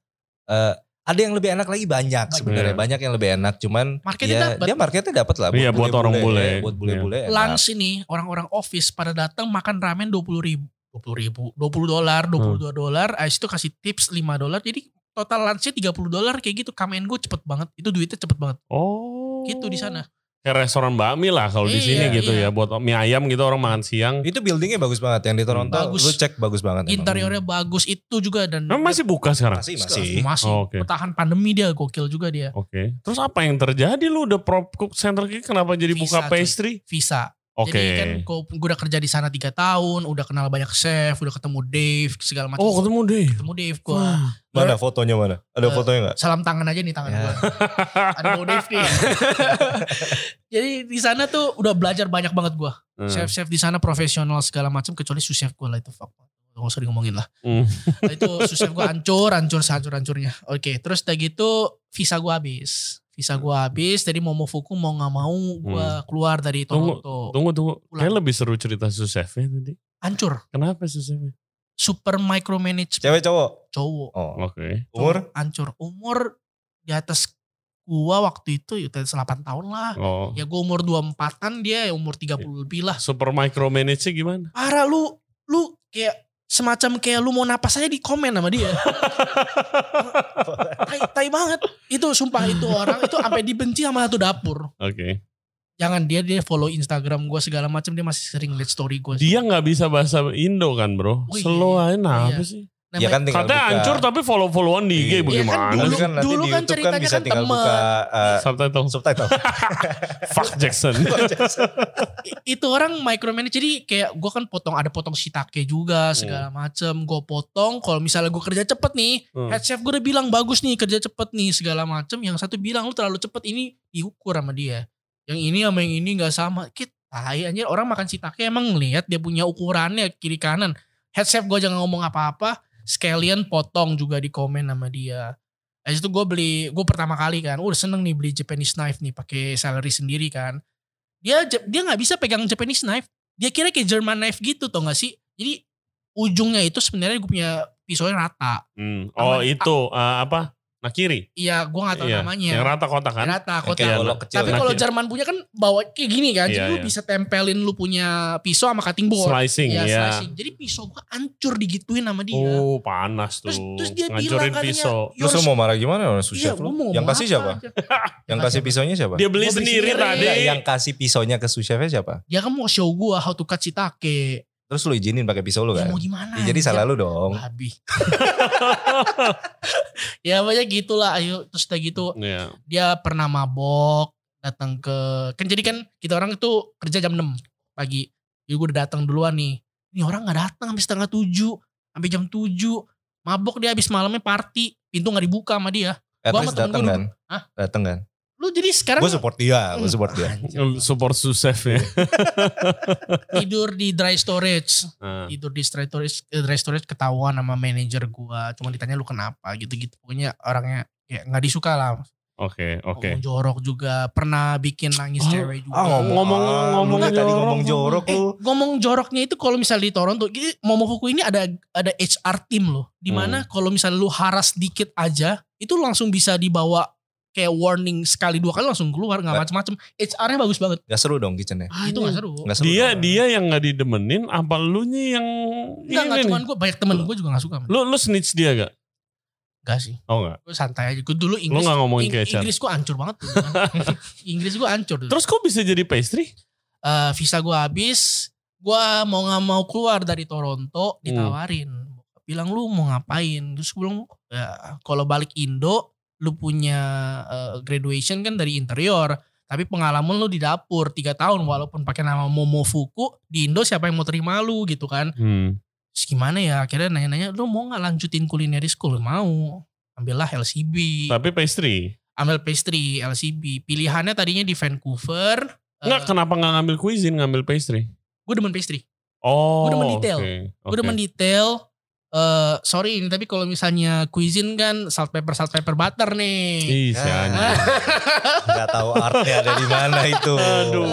eh, ada yang lebih enak lagi banyak sebenarnya Iya. banyak yang lebih enak, cuman Marketnya ya dapet. dia marketnya dapat lah. Iya, buat orang bule. buat bule-bule. enak. lunch ini orang-orang office pada datang makan ramen dua puluh ribu, dua puluh ribu, dua puluh dolar, dua puluh dua dolar, habis itu kasih tips 5 dolar, jadi total lunchnya 30 dolar kayak gitu. Kamen gue cepet banget, itu duitnya cepet banget. Oh. Gitu di sana. Kayak restoran bakmi lah kalau di Iya, sini gitu iya. ya. Buat mie ayam gitu orang makan siang. Itu buildingnya bagus banget yang di Toronto. Bagus. Lu cek bagus banget. emang. Interiornya bagus itu juga dan Emang masih buka sekarang? Masih masih. masih Oh, oke. bertahan pandemi dia gokil juga dia. Oke. Terus apa yang terjadi lu udah prop cook center kenapa jadi Visa, buka cuy. pastry? Visa. Oke. Jadi kan gue udah kerja di sana tiga tahun, udah kenal banyak chef, udah ketemu Dave segala macam. Oh ketemu deh. ketemu Dave gue. Wah. Mana fotonya mana? Ada Eh, fotonya nggak? Salam tangan aja nih tangan Ya. gue. Ada mau Dave nih. Jadi di sana tuh udah belajar banyak banget gue. Hmm. Chef-chef di sana profesional segala macam kecuali sous chef gue lah itu fuck. Gak usah ngomongin lah. Hmm. Nah, itu sous chef gue hancur, hancur, hancur-hancurnya. Oke, terus udah gitu visa gue habis. Visa gue habis, jadi Momofuku mau gak mau gue keluar dari Tunggu, Toronto. Tunggu tunggu. Pulang. Kayak lebih seru cerita sous chefnya tadi. Hancur. Kenapa sous chefnya? Super micromanage Cewek cowok? cowok. Oh. Oke. Umur? Hancur. Umur di atas gua waktu itu ya atas 8 tahun lah. Oh. Ya gua umur 24-an dia ya umur 30 lebih lah. Super micromanage gimana? Parah lu, lu kayak semacam kayak lu mau napas aja di komen sama dia. tai, tai banget. Itu sumpah itu orang itu sampai dibenci sama satu dapur. Oke. Jangan dia dia follow Instagram gua segala macam dia masih sering lihat story gua. Dia nggak bisa bahasa Indo kan bro? Oh, iya. Slow aja nah, Iya. apa sih? Ya kan tinggal Katanya buka. hancur tapi follow-followan di IG Iya. bagaimana? Iya kan Dulu kan nanti dulu di kan YouTube kan ceritanya bisa kan tinggal temen. buka eh, Subtitle. subtitle. Fuck Jackson. Itu orang micromanage jadi kayak gue kan potong ada potong shiitake juga segala macem gue potong kalau misalnya gue kerja cepet nih Hmm. head chef gue udah bilang bagus nih kerja cepet nih segala macem yang satu bilang lu terlalu cepet ini diukur sama dia yang ini sama yang ini nggak sama kita Tai anjir orang makan shiitake emang ngeliat dia punya ukurannya kiri kanan. Head chef gue jangan ngomong apa-apa. Sekalian potong juga di komen sama dia. Habis itu gue beli, gue pertama kali kan, udah seneng nih beli Japanese knife nih pakai celery sendiri kan. Dia dia nggak bisa pegang Japanese knife. Dia kira kayak German knife gitu tau gak sih? Jadi ujungnya itu sebenarnya gue punya pisaunya rata. Hmm. Oh Aman. itu eh, apa? Nakiri. Iya, gue gak tahu Iya. namanya. Yang rata kotak kan? Rata Yang kotak. kayak Iya, golok kecil. Tapi kan? kalau. Jerman punya kan bawa kayak gini kan. Jadi Iya, lu iya. bisa tempelin lu punya pisau sama cutting board. Slicing Iya, ya. slicing. Jadi pisau gua hancur digituin sama dia. Oh panas tuh. Terus- terus dia Ngancurin bilang katanya, pisau. "Your Terus lu mau marah gimana orang sous Iya, chef gua lu? mau Yang kasih apa siapa? Yang kasih pisaunya siapa? Dia beli Gua sendiri sendiri. tadi. Yang kasih pisaunya ke sous chefnya siapa? Dia kan mau show gua how to cut shiitake. Terus lu izinin pakai pisau lu Ya kan? mau gimana? Ya, jadi salah lu dong. Babi. ya banyak gitulah ayo terus udah gitu Iya. dia pernah mabok datang ke kan jadi kan kita orang itu kerja jam 6 pagi jadi gue udah datang duluan nih ini orang nggak datang sampai setengah tujuh sampai jam 7 mabok dia habis malamnya party pintu nggak dibuka sama dia Eh, Gua temen datang kan? Hah? Datang kan? Lu jadi sekarang Gue support dia, gue support dia. Support susef ya. tidur di dry storage Nah, tidur di dry storage eh, dry storage ketahuan sama manajer gua cuma ditanya lu kenapa gitu-gitu pokoknya orangnya kayak nggak disuka lah Oke oke. ngomong jorok juga pernah bikin nangis Oh, cewek juga Ah ngomong, Ngomong- ah, ngomong lu tadi jorok, ngomong jorok Eh, lu. ngomong joroknya itu kalau misalnya di Toronto, ini Momofuku ini ada ada HR team loh, Hmm. di mana kalau misalnya lu haras dikit aja, itu langsung bisa dibawa kayak warning sekali dua kali langsung keluar nggak Nggak. macem-macem. HR-nya bagus banget. Gak seru dong kitchennya. itu nggak seru. Gak seru Dia dong. dia yang nggak didemenin, apa lu nya yang enggak ini cuman gue banyak temen gue juga gak suka. Lu lu snitch dia gak? Enggak sih. Oh enggak. Gue santai aja. Gue dulu Lu Inggris. nggak ngomongin Ing- ke HR. Inggris gue hancur banget. dulu. Inggris gue hancur dulu. Terus kok bisa jadi pastry? Eh, visa gue habis. Gue mau nggak mau keluar dari Toronto ditawarin. Bilang lu mau ngapain? Terus gue bilang ya kalau balik Indo lu punya eh, graduation kan dari interior. Tapi pengalaman lu di dapur tiga tahun walaupun pakai nama Momofuku di Indo siapa yang mau terima lu gitu kan? Hmm. Terus gimana ya? Akhirnya nanya-nanya lu mau nggak lanjutin culinary school? Mau. Ambillah LCB. Tapi pastry. Ambil pastry LCB. Pilihannya tadinya di Vancouver. Enggak, kenapa nggak ngambil cuisine, ngambil pastry? gue demen pastry. Oh. Gua demen detail. oke, Gue oke. demen detail. Eh sorry ini tapi kalau misalnya cuisine kan salt pepper salt pepper butter nih. Ih, Ah. Gak tahu artnya ada di mana itu. Aduh.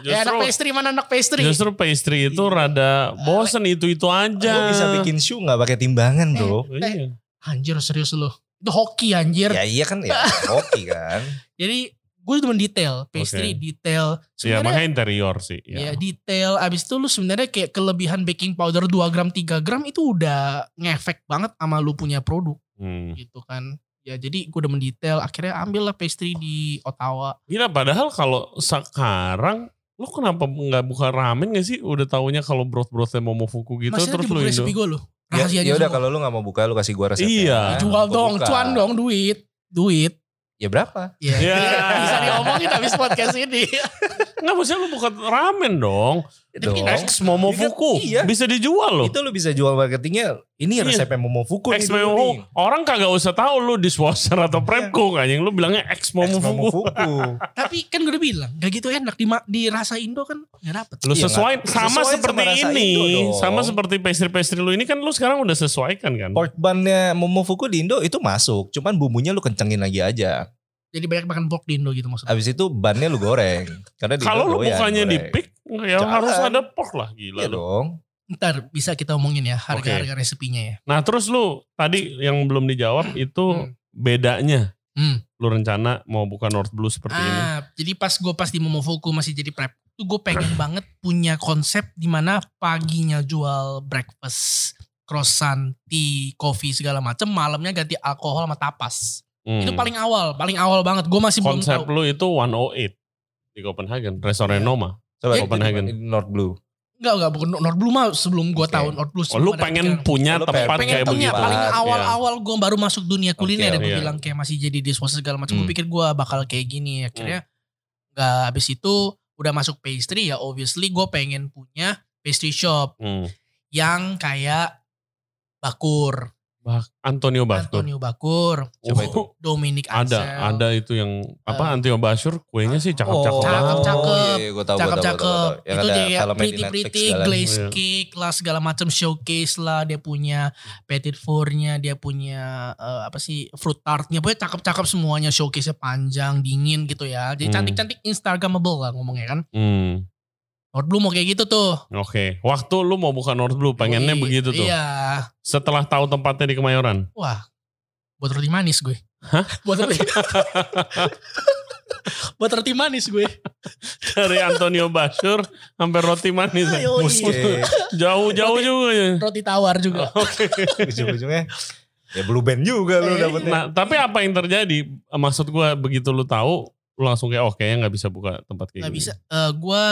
ya anak Justru pastry mana anak pastry? justru pastry itu rada bosen itu-itu aja. Lu bisa bikin shoe gak pakai timbangan bro. Iya. Anjir serius lu. Itu hoki anjir. Ya iya kan ya oke kan. Jadi gue demen detail, pastry Oke. detail. Ya Sebenarnya makanya interior sih. ya Ya. detail. Abis itu lu sebenarnya kayak kelebihan baking powder 2 gram 3 gram itu udah ngefek banget sama lu punya produk Hmm. gitu kan. Ya jadi gue demen detail. Akhirnya ambil lah pastry di Ottawa. Gila padahal kalau sekarang lu kenapa nggak buka ramen gak sih? Udah taunya kalau broth-brothnya Momofuku gitu Masih terus lu resepi gue lu. Ya, Rahasianya ya udah kalau lu gak mau buka lu kasih gua resepnya. Iya. Jual dong, buka. cuan dong duit. Duit. Ya berapa? Ya, Ya. bisa diomongin habis podcast ini. Nggak maksudnya lu buka ramen dong. Itu Tapi dong. kan Ex Momofuku. Iya. Bisa dijual loh. Itu lu bisa jual marketingnya. Ini Iya. resepnya Momofuku nih. Momofuku. Orang kagak usah tahu lu dishwasher atau prep cook anjing. Lu bilangnya ex Ex Momofuku. Tapi kan gue udah bilang, gak gitu enak. Di, di rasa Indo kan gak dapet. Lu Iya, sesuai sama sesuai seperti ini. Sama seperti pastry-pastry lu ini kan lu sekarang udah sesuaikan kan. Pork bun-nya Momofuku di Indo itu masuk. Cuman bumbunya lu kencengin lagi aja. Jadi banyak makan pork di Indo gitu maksudnya. Abis itu bannya lu goreng. Karena di Kalau lu bukannya di pick, ya Jangan. harus ada pork lah gila Iya lu. dong. Ntar bisa kita omongin ya harga-harga resepinya ya. Nah terus lu tadi yang belum dijawab itu Hmm. bedanya. Hmm. Lu rencana mau buka North Blue seperti ini. Ah, jadi pas gue pas di Momofuku masih jadi prep, tuh gue pengen banget punya konsep di mana paginya jual breakfast, croissant, tea, coffee segala macem, malamnya ganti alkohol sama tapas. Hmm. Itu paling awal, paling awal banget. Gue masih belum Konsep tahu. lu itu 108 di Copenhagen, restoran Iya. Noma. Coba Ya, Copenhagen. North Blue. Enggak, enggak, bukan North Blue mah sebelum gue Oke. tahu North Blue. Oh, lu pengen punya Lu tempat pengen pengen kayak punya begitu. paling Iya. awal-awal gue baru masuk dunia kuliner Oke, ya gue bilang kayak masih jadi dishwasher segala macam gue Hmm. pikir gue bakal kayak gini akhirnya nggak habis itu udah masuk pastry ya obviously gue pengen punya pastry shop Hmm. yang kayak bakur Bak- Antonio Baskur. Antonio Bakur, Coba Oh, itu. Dominic Ada, Ansel. ada itu yang apa Eh. Antonio Baskur kuenya sih cakep-cakep Oh, banget. Cakep-cakep. iya, iya, gue tahu, gue tahu, gue tahu, Cakep-cakep. gue tahu. Yang Itu ada dia kayak filmnya di pretty Netflix pretty segala. glaze Iya. cake lah segala macam showcase lah dia punya petit fournya dia punya eh, apa sih fruit tartnya pokoknya cakep-cakep semuanya showcase nya panjang dingin gitu ya jadi Hmm. cantik-cantik instagramable lah ngomongnya kan Hmm, Lord Blue mau kayak gitu tuh Oke, waktu lu mau buka North Blue pengennya Yoi. begitu tuh. iya Setelah tahu tempatnya di Kemayoran. wah buat roti manis gue Hah? buat roti buat roti manis gue Dari Antonio Baskur sampai roti manis. ya. Muske. Jauh-jauh juga ya. roti tawar juga Oke. Ujung-ujungnya ya blue band juga lu Eh, dapetnya. Nah, tapi apa yang terjadi? Maksud gua begitu lu tahu, lu langsung kayak oh kayaknya nggak bisa buka tempat kayak nggak gini. bisa. Eh gue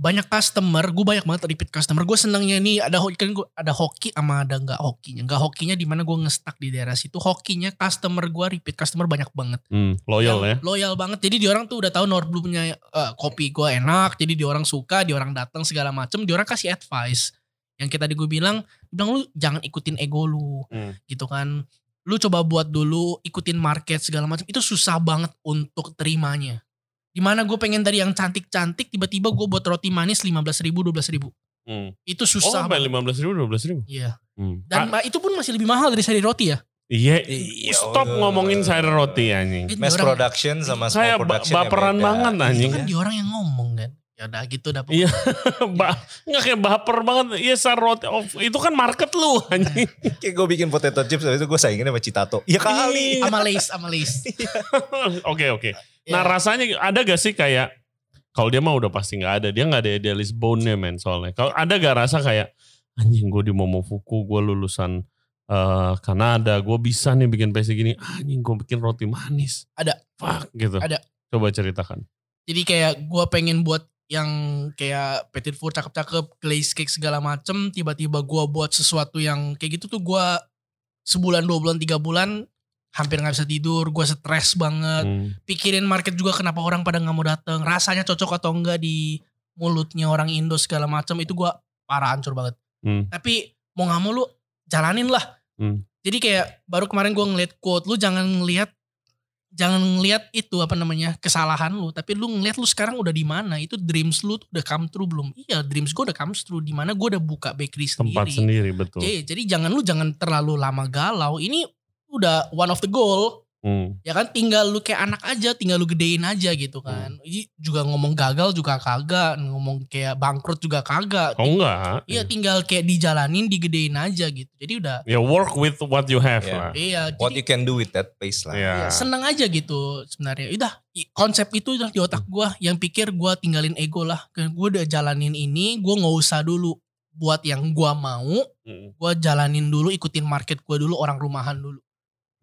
banyak customer gue banyak banget repeat customer. Gue senangnya nih ada hoki kan gua, ada hoki sama ada nggak hokinya. Nggak hokinya di mana gue ngestak di daerah situ. Hokinya customer gue repeat customer banyak banget. Hmm, loyal ya. Yang loyal banget. Jadi di orang tuh udah tahu North Blue punya eh, kopi gue enak. Jadi di orang suka di orang datang segala macem di orang kasih advice. Yang kita tadi gue bilang bilang lu jangan ikutin ego lu. Hmm. gitu kan lu coba buat dulu ikutin market segala macam itu susah banget untuk terimanya di mana gue pengen dari yang cantik-cantik tiba-tiba gue buat roti manis 15 ribu 12 ribu Hmm. itu Oh, susah sampai banget lima belas ribu, dua belas ribu. iya Hmm. dan Ah, itu pun masih lebih mahal dari seri roti ya iya, Iya, stop udah. ngomongin sayur roti anjing. Itu Mass production sama small production yang baperan banget, itu anjing. kan di orang yang ngomong kan ya udah gitu dah Iya. ba nggak kayak baper banget. Iya sayur roti. Oh, itu kan market lu anjing. Kayak gue bikin potato chips habis itu gue saingin sama Citato. Iya kali. sama lace sama lace Oke oke. Ya. Nah rasanya ada gak sih kayak kalau dia mah udah pasti nggak ada. Dia nggak ada idealis bone-nya men soalnya. Kalau ada gak rasa kayak anjing gue di Momofuku gue lulusan eh, Kanada. Gue bisa nih bikin pastry gini. Anjing gue bikin roti manis. Ada. Fuck gitu. Ada. Coba ceritakan. jadi kayak gue pengen buat yang kayak petit four cakep-cakep glaze cake segala macem tiba-tiba gue buat sesuatu yang kayak gitu tuh gue sebulan dua bulan tiga bulan hampir nggak bisa tidur gue stres banget Hmm. pikirin market juga kenapa orang pada nggak mau datang rasanya cocok atau enggak di mulutnya orang Indo segala macam itu gue parah hancur banget Hmm. tapi mau nggak mau lu jalanin lah Hmm. jadi kayak baru kemarin gue ngeliat quote lu jangan ngeliat jangan ngeliat itu apa namanya kesalahan lu tapi lu ngeliat lu sekarang udah di mana itu dreams lu tuh udah come true belum? Iya dreams gue udah come true di mana gue udah buka bakery Tempat sendiri. sendiri betul. Jadi, jadi jangan lu jangan terlalu lama galau ini udah one of the goal Hmm. ya kan tinggal lu kayak anak aja tinggal lu gedein aja gitu kan Ini juga ngomong gagal juga kagak ngomong kayak bangkrut juga kagak Oh enggak. iya tinggal kayak dijalanin digedein aja gitu jadi udah Ya work with what you have Yeah. lah. iya What jadi you can do with that pace lah. Ya. ya, seneng aja gitu sebenarnya udah konsep itu udah di otak gua yang pikir gua tinggalin ego lah gue udah jalanin ini gua nggak usah dulu buat yang gua mau Hmm. gua jalanin dulu ikutin market gua dulu orang rumahan dulu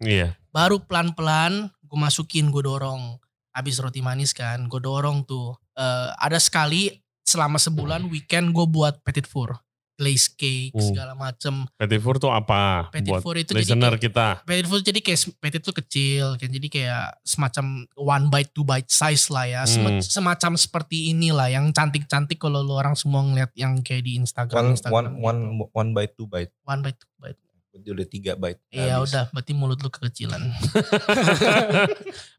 Iya. Baru pelan-pelan gue masukin gue dorong habis roti manis kan gue dorong tuh Eh, ada sekali selama sebulan weekend gue buat petit four glaze cake Hmm. segala macem Petit four tuh apa? petit buat four itu jadi listener kayak, kita. petit four jadi kayak petit tuh kecil kan jadi kayak semacam one bite two bite size lah ya Hmm. Sem- semacam seperti inilah yang cantik-cantik kalau lu orang semua ngeliat yang kayak di Instagram One, Instagram one, one, one bite, two bite. one bite two bite Berarti udah tiga bite. Iya Habis. udah berarti mulut lu kekecilan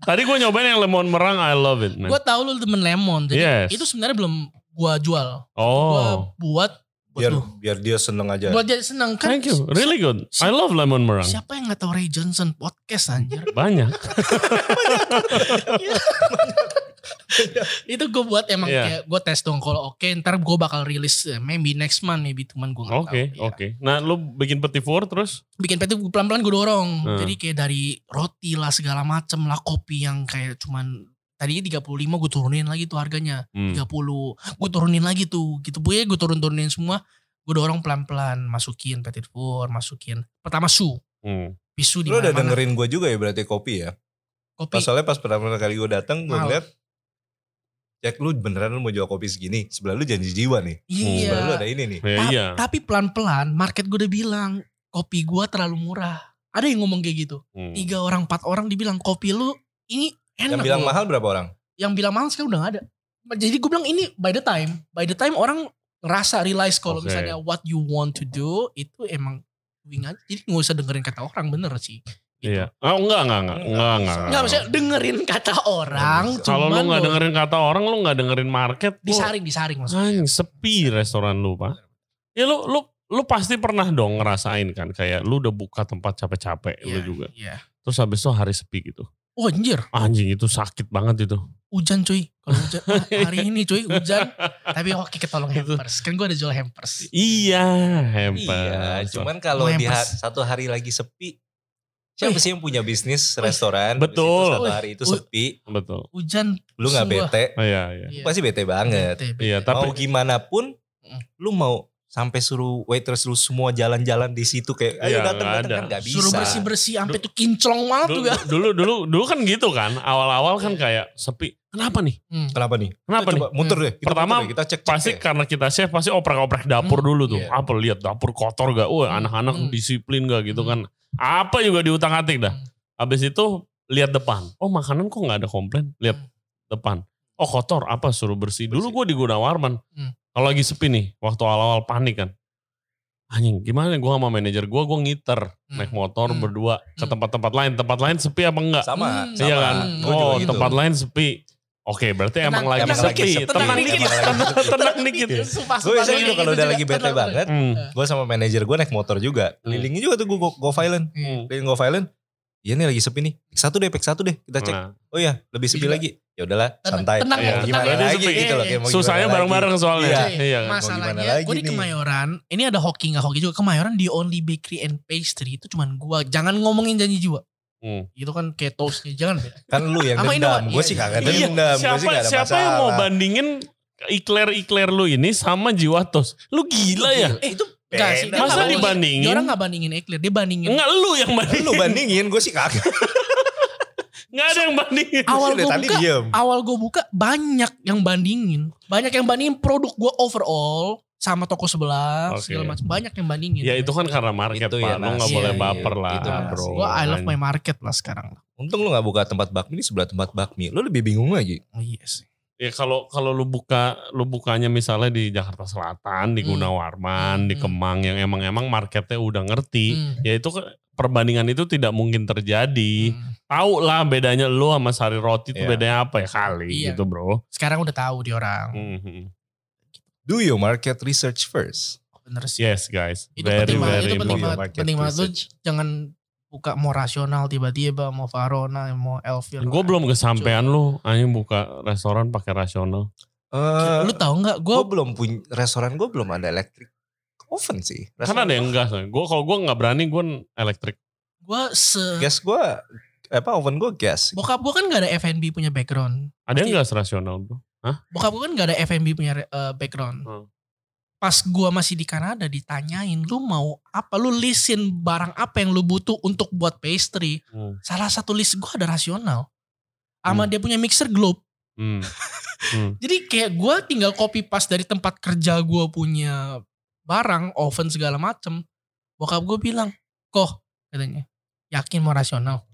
Tadi gue nyobain yang lemon merang, I love it, man. Gue tahu lu temen lemon, jadi Yes. itu sebenarnya belum gua jual. Gua oh, buat buat Biar, lu. biar dia seneng aja. Buat jadi seneng kan. thank you, really good. I love lemon merang. Siapa yang gak tahu Ray Johnson podcast anjir? Banyak. itu gue buat emang Iya. kayak gue tes dong kalau oke ntar gue bakal rilis eh, maybe next month maybe cuman gue Oke, tahu. Iya. oke. Nah, lu bikin petit four terus? Bikin PT pelan-pelan gue dorong. Hmm. Jadi kayak dari roti lah segala macem lah kopi yang kayak cuman tadinya 35 gue turunin lagi tuh harganya. Hmm. 30 gue turunin lagi tuh gitu gue gue turun turunin semua gue dorong pelan pelan masukin petit four masukin pertama su Hmm. pisu di Lu udah dengerin gue juga ya berarti kopi ya? kopi Pas soalnya pas pertama kali gue datang gue Mahal. Jack lu beneran lu mau jual kopi segini Sebelah lu janji jiwa nih iya Sebelah lu ada ini nih Ya, Ta- iya. tapi pelan pelan market gue udah bilang kopi gue terlalu murah ada yang ngomong kayak gitu Hmm. tiga orang empat orang dibilang kopi lu ini enak Yang bilang loh. mahal berapa orang? yang bilang mahal sekarang udah gak ada jadi gue bilang ini by the time by the time orang ngerasa realize kalau Oke. misalnya what you want to do itu emang doing aja. Jadi nggak usah dengerin kata orang bener sih. Gitu. Iya. Oh enggak enggak enggak enggak enggak. Nggak maksudnya dengerin kata orang. Kalau lu cuman nggak lo- dengerin kata orang, lu nggak dengerin market, lu disaring disaring maksudnya. anjing sepi restoran lu pak. Ya lu lu lu pasti pernah dong ngerasain kan kayak lu udah buka tempat capek-capek lu Iya, juga. Iya. Terus habis itu hari sepi gitu. Oh anjir, Anjing itu sakit banget itu. hujan cuy. Kalau hujan ah, hari ini cuy hujan. Tapi oke ketolong Itu. hampers. Kan gue ada jual hampers. Iya, Iya, hebat. cuman kalau di ha- satu hari lagi sepi, siapa sih yang punya bisnis restoran? Betul. Itu Satu hari itu sepi, betul. Hujan. lu nggak bete, Oh, iya, iya. Iya. pasti bete banget. Bete, bete. Iya, tapi mau gimana pun, Mm. lu mau sampai suruh waiters lu semua jalan-jalan di situ kayak Iya, ayo datang nggak datang ada. kan nggak bisa. Suruh bersih bersih sampai tuh kinclong banget tuh dulu, ya. dulu dulu dulu kan gitu kan. Awal-awal kan Iya. kayak sepi. Kenapa nih? Hmm. Kenapa nih? Kenapa Kita nih? coba muter deh. Kita Pertama, muter deh, kita cek Pasti karena kita chef pasti oprek-oprek dapur Hmm, dulu tuh. iya. Apa lihat dapur kotor gak? Wah, Hmm, anak-anak hmm. disiplin gak gitu kan. Hmm. Apa juga diutang-atik dah. Hmm. Habis itu lihat depan. Oh, makanan kok nggak ada komplain? Lihat Hmm. depan. Oh, kotor. Apa suruh bersih. Dulu Bersih. gue di Gunawarman. Hmm. Kalau lagi sepi nih, waktu awal-awal panik kan. Anjing, gimana gue sama manajer gue, gue ngiter Hmm. naik motor Hmm. berdua ke Hmm. tempat-tempat lain. Tempat lain sepi apa enggak? sama, Hmm. Iya kan? Juga Oh, gitu. tempat lain sepi. Oke, berarti Tenang, emang lagi emang lagi sepi. Tenang Tenang dikit, tenang, tenang dikit. Sumpah, Gue kayak gitu kalau udah lagi bete Tenang, banget, Hmm. gue sama manajer gue naik motor juga. Kelilingnya juga tuh gue go, go violent. Hmm. Keliling go violent. Iya nih lagi sepi nih. Pick satu deh, pick satu deh. Kita cek. Nah, Oh iya, lebih sepi Juga. lagi. Ya udahlah, Tenang, santai. tenang ya, gimana tenang. lagi Sepi. gitu loh. Kayak mau susahnya bareng-bareng soalnya. Iya. Iya? Mau Masalahnya gimana lagi gue di? Kemayoran, ini ada hoki nggak hoki juga. Kemayoran di only bakery and pastry itu cuman gue. Jangan ngomongin janji jiwa. Hmm. Itu kan kayak toastnya, jangan beda. Kan lu yang Sama dendam. Gue Iya, sih iya. kagak Iya, dendam. Gue sih siapa gak ada siapa yang mau bandingin ikler-ikler lu ini sama jiwa tos? Lu gila ya? Eh itu Enggak sih. Masa nggak bandingin. dibandingin? Dia orang gak bandingin Eclair, dia bandingin. Enggak lu yang bandingin. Lu bandingin, gue sih kagak. Enggak ada yang bandingin. Awal gue tadi buka, diem. awal gue buka banyak yang bandingin. Banyak yang bandingin produk gue overall sama toko sebelah Oke. segala macam. Banyak yang bandingin. Ya itu kan karena market Itu Pak. ya, lu nggak boleh Iya, baper iya, lah itu nasi. bro. Gue I love my market lah sekarang. Untung lu gak buka tempat bakmi di sebelah tempat bakmi. Lu lebih bingung lagi. Oh iya sih. Ya kalau kalau lu buka lu bukanya misalnya di Jakarta Selatan, di Hmm. Gunawarman, di Hmm. Kemang yang emang-emang marketnya udah ngerti, Hmm. ya itu ke- perbandingan itu tidak mungkin terjadi. Hmm. Tahu lah bedanya lu sama sari roti itu Iya. bedanya apa ya kali Iya. gitu bro. Sekarang udah tahu di orang. Mhm. Do your market research first. Bener sih. Yes guys, Itu very penting banget. very Itu penting banget. Market Penting banget. Jangan buka mau rasional tiba-tiba mau Varona mau Elvir. Gue belum kesampaian lu, anjing buka restoran pakai rasional. Eh, Lu tahu nggak? Gue belum punya restoran gue belum ada electric oven sih. Kan ada yang enggak, gue kalau gue nggak berani gue elektrik. gue se gas gue apa oven gue gas. bokap gue kan gak ada F&B punya background. Ada yang enggak rasional bro? Bokap gue kan gak ada F&B punya eh, background. Hmm. Pas gue masih di Kanada ditanyain lu mau apa? Lu listin barang apa yang lu butuh untuk buat pastry. Hmm. Salah satu list gue ada rasional. Sama Hmm. dia punya mixer globe. Hmm. Hmm. Jadi kayak gue tinggal copy pas dari tempat kerja gue punya barang, oven segala macem. Bokap gue bilang, kok katanya, yakin mau rasional?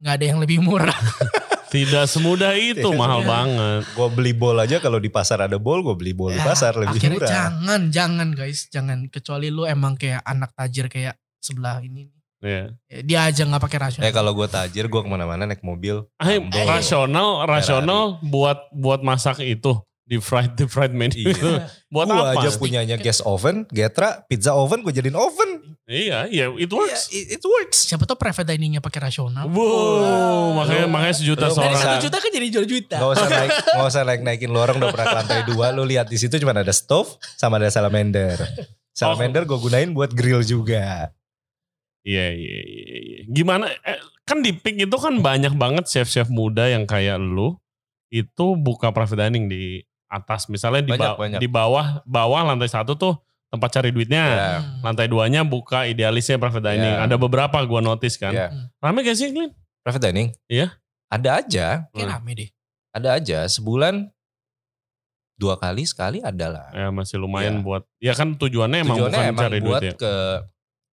Gak ada yang lebih murah. Tidak semudah itu, Tidak mahal semudah. banget. Gue beli bol aja kalau di pasar ada bol gue beli bol di Ya, pasar lebih Akhirnya murah. jangan, jangan guys, jangan. Kecuali lu emang kayak anak tajir kayak sebelah ini. Ya. Ya, Dia aja nggak pakai rasional. Eh kalau gue tajir gue ke mana-mana naik mobil. Ayo, Lambo. rasional, rasional buat buat masak itu di fried di fried menu Iya. itu. Buat gue apa? aja punyanya gas oven, Getra, pizza oven gue jadiin oven. Iya, iya, it works. Iya, it, it works. Siapa tuh private diningnya pakai rasional? Wow, makanya Lu- makanya sejuta lu Dari seorang. bisa- satu juta kan jadi jual juta. Gak usah naik, gak usah naik naikin lu orang udah pernah ke lantai dua. Lu lihat di situ cuma ada stove sama ada salamander. Salamander gue gunain buat grill juga. Iya, iya, iya, iya. Gimana? eh, kan di Pink itu kan banyak banget chef-chef muda yang kayak lu itu buka private dining di atas. Misalnya di, Banyak, ba- banyak. di bawah bawah lantai satu tuh tempat cari duitnya. Ya. Hmm. Lantai duanya buka idealisnya private dining. Ya. Ada beberapa gua notice kan. Ya. Rame gak sih, Clint? Private dining? Iya. Ada aja, Kayak rame deh. ada aja. Sebulan dua kali sekali ada lah. Ya masih lumayan Ya. buat. Ya kan tujuannya emang Tujuannya bukan emang cari buat duit ya. ke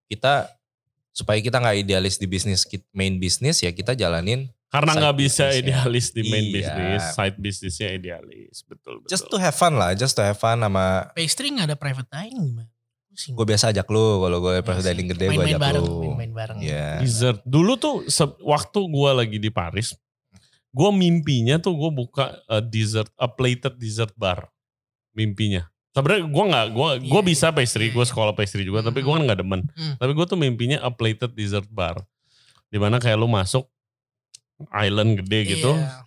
kita supaya kita nggak idealis di bisnis kit- main bisnis ya kita jalanin Karena nggak bisa business idealis di main Iya. bisnis, side bisnisnya idealis, betul betul. just to have fun lah, just to have fun sama Pastry nggak ada private dining. man. Sing- Gue biasa ajak lu kalau gue Iya dining sih. gede gue ajak bareng, lu. main-main bareng. Iya. Dessert. Dulu tuh se- waktu gue lagi di Paris, gue mimpinya tuh gue buka a dessert, a plated dessert bar. Mimpinya. Sebenarnya gue nggak, gue Iya, gue bisa pastry, Iya, gue iya. sekolah pastry juga, tapi gue Mm. kan nggak demen. Mm. Tapi gue tuh mimpinya a plated dessert bar, di mana kayak lu masuk island gede gitu, Iya.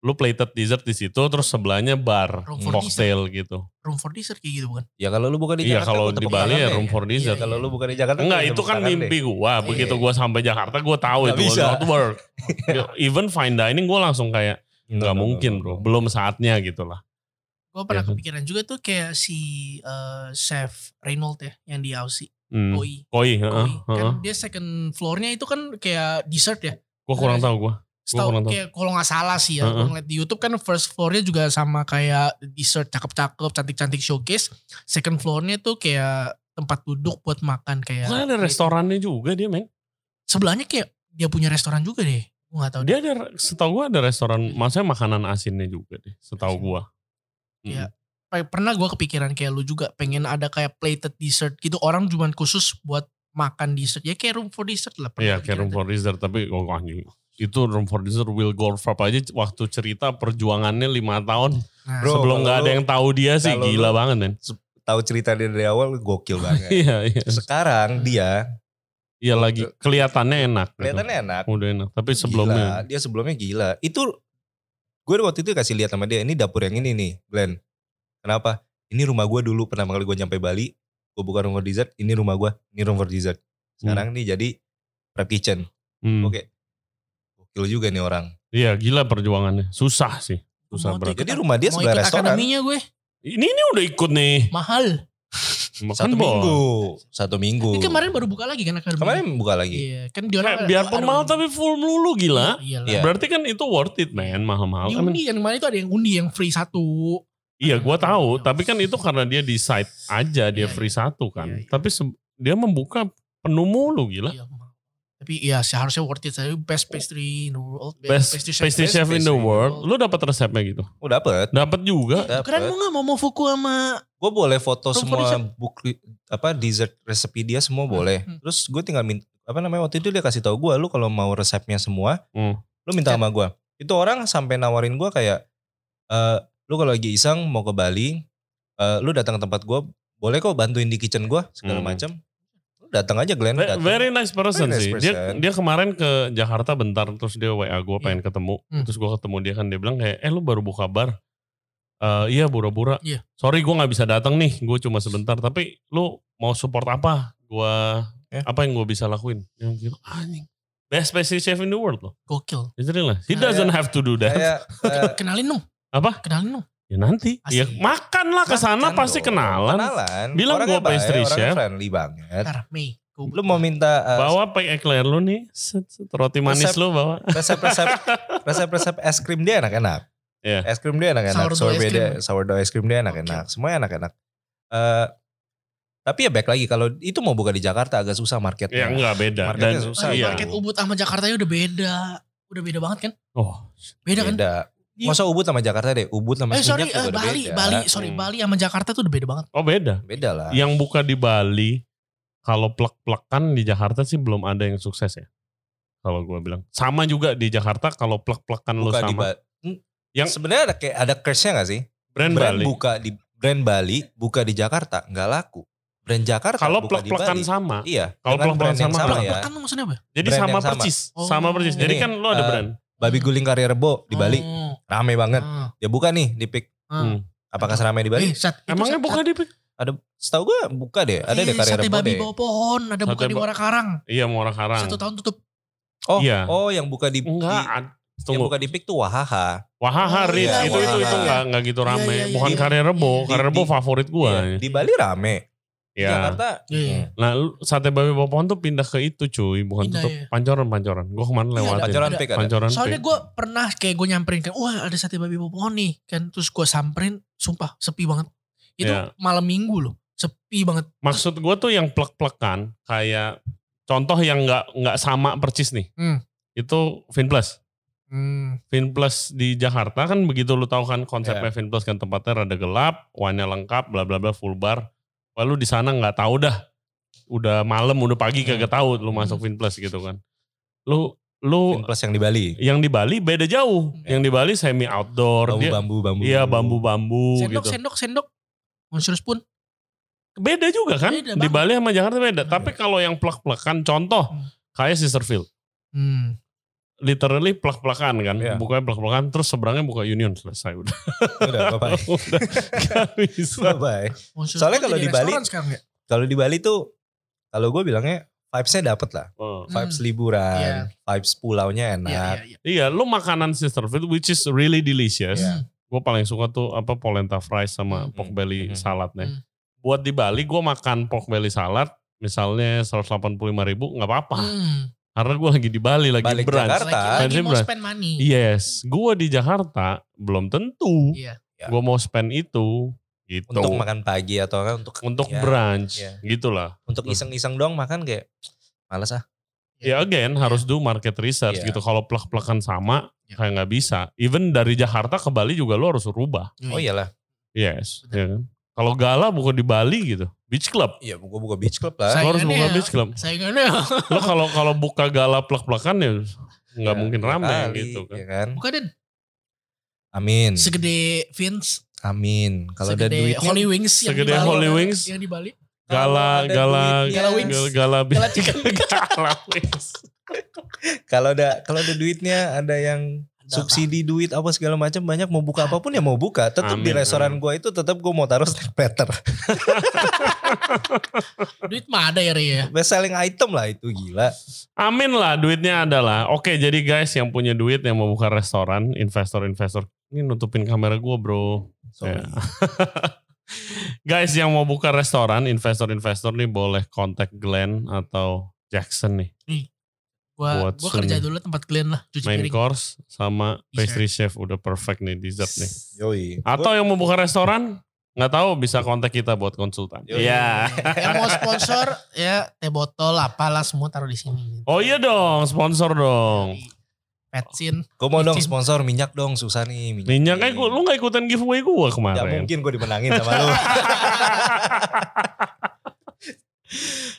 lu plated dessert di situ, terus sebelahnya bar, Room for cocktail gitu. Room for dessert kayak gitu bukan? Ya kalau lu bukan di Iya Jakarta. kalau gua di Bali ya room for dessert. Iya, Kalau lu bukan di Jakarta. Enggak, itu kan mimpi deh. gua. Begitu Iya. gua sampai Jakarta, gua tahu Nggak itu bisa. not work. Even fine dining gua langsung kayak nggak mungkin bro, belum saatnya gitu lah. Gue pernah Iya kan? kepikiran juga tuh kayak si eh, chef Reynolds ya yang di Aussie, Hmm. Koi. Koi, heeh, Koi. heeh. Kan dia second floor-nya itu kan kayak dessert ya. Gua kurang tahu gua. Setahu tahu. kayak kalau nggak salah sih ya, gue ngeliat di YouTube kan first floor-nya juga sama kayak dessert cakep-cakep, cantik-cantik showcase. Second floor-nya tuh kayak tempat duduk buat makan kayak. Kan ada restorannya juga dia, Meng. Sebelahnya kayak dia punya restoran juga deh. Gue nggak tahu. Dia ada setahu gua ada restoran, maksudnya makanan asinnya juga deh, setahu gua. Iya. Mm. P- Pernah gue kepikiran kayak lu juga pengen ada kayak plated dessert gitu. Orang cuman khusus buat makan dessert. Ya kayak room for dessert lah. Iya, kayak room for dessert tapi oh anjing. Itu room for dessert Will Gorfap aja waktu cerita perjuangannya lima tahun. Nah, Bro, sebelum nggak ada yang tahu dia sih gila lu- banget men. Tahu cerita dia dari awal gokil banget. Iya iya. Sekarang dia Iya lagi kelihatannya enak. gitu. kelihatannya enak. Udah enak. Tapi Gila, sebelumnya dia sebelumnya gila. Itu gue waktu itu kasih lihat sama dia ini dapur yang ini nih, Glenn. Kenapa? Ini rumah gue dulu pertama kali gue nyampe Bali, gue buka room for dessert, ini rumah gue, ini room for dessert. Sekarang nih jadi prep kitchen. hmm, Oke. Gokil juga nih orang. Iya gila perjuangannya. Susah sih. Susah Mau berat. Jadi rumah dia sebelah restoran. akademinya gue. Ini ini udah ikut nih. Mahal. Makan Satu bol. minggu. Satu minggu. Ini kemarin baru buka lagi kan akademinya. Kemarin buka lagi. Iya, kan dia orang Kayak biarpun mahal tapi full melulu gila. Iya, Iya. Berarti kan itu worth it man mahal-mahal. Di mean, undi yang kemarin itu ada yang undi yang free satu. Iya gua tahu. Iya. Tapi kan itu karena dia di site aja dia Iya, free satu kan. Iya, iya. Tapi dia membuka penuh mulu gila. Iya. Tapi ya seharusnya worth it. Saya best pastry in the world. Best pastry, chef in the pastry world. Lu dapat resepnya gitu? Oh dapet. Dapat juga. Keren lu Dapet. gak mau mau Fuku sama Gue boleh foto semua buku apa dessert resepi dia semua boleh. hmm. Terus gue tinggal minta apa namanya waktu itu dia kasih tahu gue lu kalau mau resepnya semua, Hmm. lu minta Chat. sama gue. Itu orang sampai nawarin gue kayak eh lu kalau lagi iseng mau ke Bali, eh lu datang ke tempat gue, boleh kok bantuin di kitchen gue segala Hmm. macam. Datang aja Glenn. Datang. Very nice person Very nice sih. Dia person. dia kemarin ke Jakarta bentar terus dia WA gue pengen ketemu. Hmm. Terus gue ketemu dia kan dia bilang kayak eh lu baru buka bar. Eh iya bura-bura. Iya. Sorry gue nggak bisa datang nih. Gue cuma sebentar. Tapi lu mau support apa? Gue Ya. apa yang gue bisa lakuin? Yang gitu anjing. Best pastry chef in the world loh. gokil. Real lah. He doesn't have to do that. Kayak eh, Kenalin dong. Apa? Kenalin dong. Ya nanti. Ya Asik. makan lah ke sana pasti dong. kenalan. Kenalan. Bilang Orangnya gua pastry baik, orangnya chef. friendly banget. Ntar Mei. gua- Lu mau minta eh, Bawa pakai eclair lu nih. Set, set, roti manis Resep. lu bawa. resep-resep resep-resep es krim dia enak-enak. Iya. Es krim dia enak-enak. Sourdough dia, sourdough es krim dia enak-enak. Semuanya enak-enak. Eh tapi ya back lagi kalau itu mau buka di Jakarta agak susah marketnya. Ya enggak beda. Marketnya Dan susah, iya. Market Ubud sama Jakarta udah beda. Udah beda banget kan? Oh, Beda kan? Di- Masa Ubud sama Jakarta deh. Ubud sama Eh sorry, Seminyak juga eh, udah Bali, beda. Bali, sorry Hmm. Bali sama Jakarta tuh udah beda banget. oh beda. Beda lah. Yang buka di Bali, kalau plek-plekan di Jakarta sih belum ada yang sukses ya. Kalau gue bilang. Sama juga di Jakarta kalau plek-plekan di sama. Bali. Hmm, Yang- sebenarnya ada kayak ada curse-nya gak sih? Brand, Bali. buka di brand Bali buka di Jakarta nggak laku. Brand Jakarta Kalau buka di plek-plekan sama. Iya. Kalau plek-plekan brand sama, sama ya. Kan maksudnya apa? Jadi Brand sama yang sama. Oh. Sama percis. Jadi Ini, kan lu ada eh, brand. Babi guling karya rebo di Bali Oh, rame banget. ah, Dia buka nih di pick. ah. Hmm. Apakah seramai di Bali? Eh, Sat, itu Emangnya Sat- buka di Ada setahu gue buka deh. Ada eh, deh karya Sate rebo babi deh. bawah pohon, ada buka di Muara Karang. Iya mau orang karang. Satu tahun tutup. Oh, Iya. oh yang buka di, Enggak. di- yang buka di pick tuh Wahaha. Wahaha Oh, iya, itu, itu, itu Wahaha. enggak, enggak gitu Iya, rame. iya, iya, Bukan iya. karya rebo. Iya. Karya rebo favorit gue. Iya, Di Bali rame. Ya. Jakarta. Iya, iya. hmm. Nah, lu- sate babi pohon tuh pindah ke itu cuy, bukan Pindah, tutup iya. pancoran-pancoran. Gue kemarin Iya, lewatin. Pancoran ada. Pancoran Soalnya gue pernah kayak gue nyamperin kan, wah ada sate babi pohon nih kan, terus gue samperin, sumpah sepi banget. Itu Iya. malam minggu loh, sepi banget. Maksud gue tuh yang plek-plekan kayak contoh yang nggak nggak sama percis nih. Hmm. Itu Finplus. Hmm. Finplus di Jakarta kan begitu lu tahu kan konsepnya Iya. Finplus kan tempatnya rada gelap, wine lengkap, bla bla bla full bar. Wah lu di sana nggak tahu dah. Udah malam, udah pagi Hmm. kagak tahu lu masuk Vinplus gitu kan. Lu lu Plus yang di Bali. yang di Bali beda jauh. Ya. Yang di Bali semi outdoor. Dia, Bambu, bambu, bambu. iya bambu-bambu Sendok, gitu. sendok, sendok. Monster spoon. Beda juga kan? Beda di. Bali sama Jakarta beda. Beda. Tapi kalau yang plek-plekan contoh Hmm. kayak Sisterfield. Hmm. Literally plek-plekan kan. Iya. Bukanya plek-plekan terus seberangnya buka Union selesai udah. Udah, bye-bye. udah gak bisa. Bye-bye. Soalnya kalau di Bali- ya. Kalau di Bali tuh, kalau gue bilangnya vibes-nya dapet lah. Oh. Vibes Hmm. liburan, Iya. vibes pulaunya Iya, enak. iya, iya. Iya, lu makanan Sisterfield which is really delicious. Iya. Gue paling suka tuh apa polenta fries sama Hmm. pork belly Hmm. saladnya. Hmm. Buat di Bali gue makan pork belly salad misalnya 185 ribu nggak apa-apa. Hmm. Karena gue lagi di Bali lagi Balik brunch. Jakarta. Lagi, lagi mau brunch. spend money. Yes, gue di Jakarta belum tentu Iya. Ya. gue mau spend itu gitu. Untuk makan pagi atau kan untuk Untuk ya, brunch Iya. gitulah. untuk iseng-iseng doang makan kayak males ah. Ya again harus do market research Iya. gitu. Kalau plek-plekan sama Iya. kayak nggak bisa. Even dari Jakarta ke Bali juga lo harus rubah. Oh iyalah. Yes. ya kan? Kalau gala bukan di Bali gitu. Beach club. Iya, gua buka beach club lah. Lo harus buka beach club. Saingannya Lo kalau kalau buka gala plek-plekan ya nggak Ya, mungkin rame kali, gitu kan. ya kan. bukan Den. Amin. Segede Vince. Amin. Kalau ada segede duitnya Holy Wings yang Segede di Bali. Holy Wings. Yang di Bali. Gala Kalau ada gala Gala wings. gala gala, Gala chicken. gala wings. kalau ada kalau ada duitnya ada yang subsidi duit apa segala macam banyak mau buka apa pun ya mau buka tetap di restoran gua itu tetap gua mau taruh snack platter Duit mah ada ya Ria. ya. best selling item lah itu gila Amin lah duitnya ada lah. Oke jadi guys yang punya duit yang mau buka restoran, investor-investor. Ini nutupin kamera gua bro. Sorry. Ya. guys yang mau buka restoran, investor-investor nih boleh kontak Glenn atau Jackson nih. Gua, Buat gua kerja dulu tempat kalian lah. Cuci Main piring. course sama Dessert. pastry chef udah perfect nih dessert nih. Yoi. Atau yang mau buka restoran nggak tahu bisa kontak kita buat konsultan. Yoi. Iya. Yang mau sponsor ya teh botol apalah semua taruh di sini. Oh iya dong, sponsor dong. Petsin. Gue mau dong sponsor minyak dong susah nih minyak. Minyak kayak gua, lu gak ikutan giveaway gua Gak kemarin. mungkin gue dimenangin sama lu.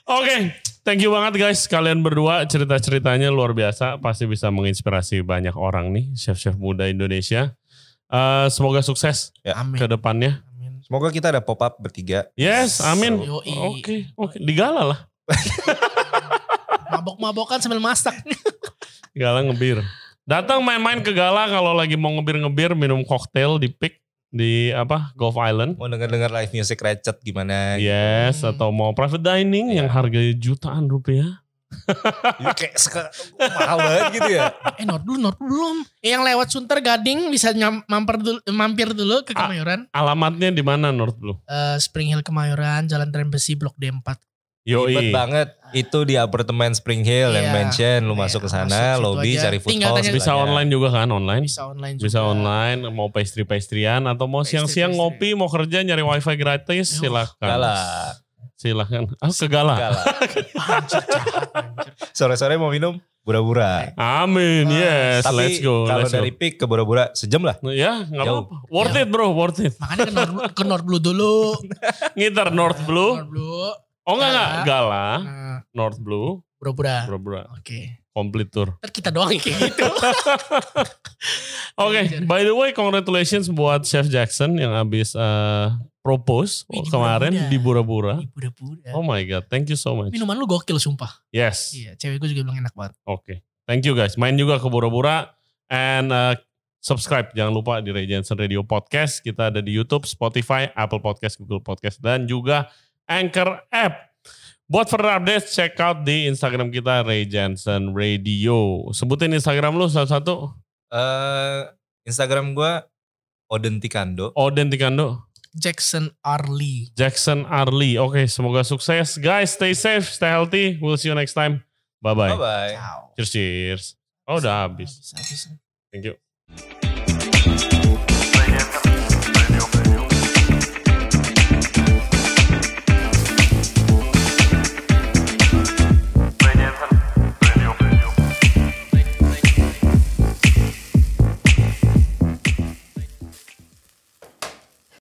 Oke, thank you banget guys kalian berdua cerita-ceritanya luar biasa, pasti bisa menginspirasi banyak orang nih chef-chef muda Indonesia. Eh, semoga sukses Amin. ke depannya. Amin. Semoga kita ada pop up bertiga. Yes, amin. Oke, oke, digala lah. Mabok-mabokan sambil masak. Gala ngebir. Datang main-main ke Gala kalau lagi mau ngebir-ngebir minum koktail di Pick di apa Golf Island. Mau denger-denger live music Ratchet gimana. Yes, Hmm. atau mau private dining yang harganya jutaan rupiah. Ya, kayak seka- mahal banget gitu ya. eh Nord dulu, Nord belum. Eh, yang lewat Sunter Gading bisa nyam, mampir dulu, mampir dulu ke. Kemayoran. Alamatnya di mana North Blue? Eh, Spring Hill Kemayoran, Jalan Tren Besi Blok D4. Ribet Yoi. banget. Itu di apartemen Spring Hill yang Iya. mansion. Lu Iya, masuk ke sana, lobby, aja. cari food Tinggal hall. Bisa sebelahnya. online juga kan online? Bisa online juga. Bisa online, mau pastry-pastryan atau mau Pastry, siang-siang pastry. ngopi, mau kerja nyari wifi gratis, Yuh. silakan. Gala. Silakan. Ah, ke Gala. Gala. Anjir, jahat, anjir. Sore-sore mau minum bura-bura. Amin, yes, Tapi let's go. kalau let's dari go. pick ke bura-bura sejam lah. Ya, nggak Jauh. apa-apa. Worth Jauh. it bro, worth it. Makanya ke Nord, ke Nord Blue dulu. Ngiter North Blue. Nord Blue. Oh enggak enggak, Gala. North Blue, pura-pura. Bro-bro, Oke. complete tour. Ntar kita doang yang kayak gitu. Oke, Anjir. by the way congratulations buat Chef Jackson yang habis eh, propose Wih, di kemarin Bura-Bura. di Bura-Bura. Ih, Pura-pura. Oh my god, thank you so much. Minuman lu gokil sumpah. Yes. Iya, cewek gue juga bilang enak banget. Oke. Thank you guys. Main juga ke Bura-Bura and uh, subscribe jangan lupa di Ray Jensen Radio Podcast. Kita ada di YouTube, Spotify, Apple Podcast, Google Podcast dan juga Anchor app. Buat further updates check out di Instagram kita Ray Jensen Radio. Sebutin Instagram lu satu-satu. Eh Instagram gua Odentikando. Odentikando. Jackson Arlie. Jackson Arlie. Oke, semoga sukses. Guys, stay safe, stay healthy. We'll see you next time. Bye-bye. Bye-bye. Cheers, cheers. Oh, udah habis. Habis, habis. Thank you.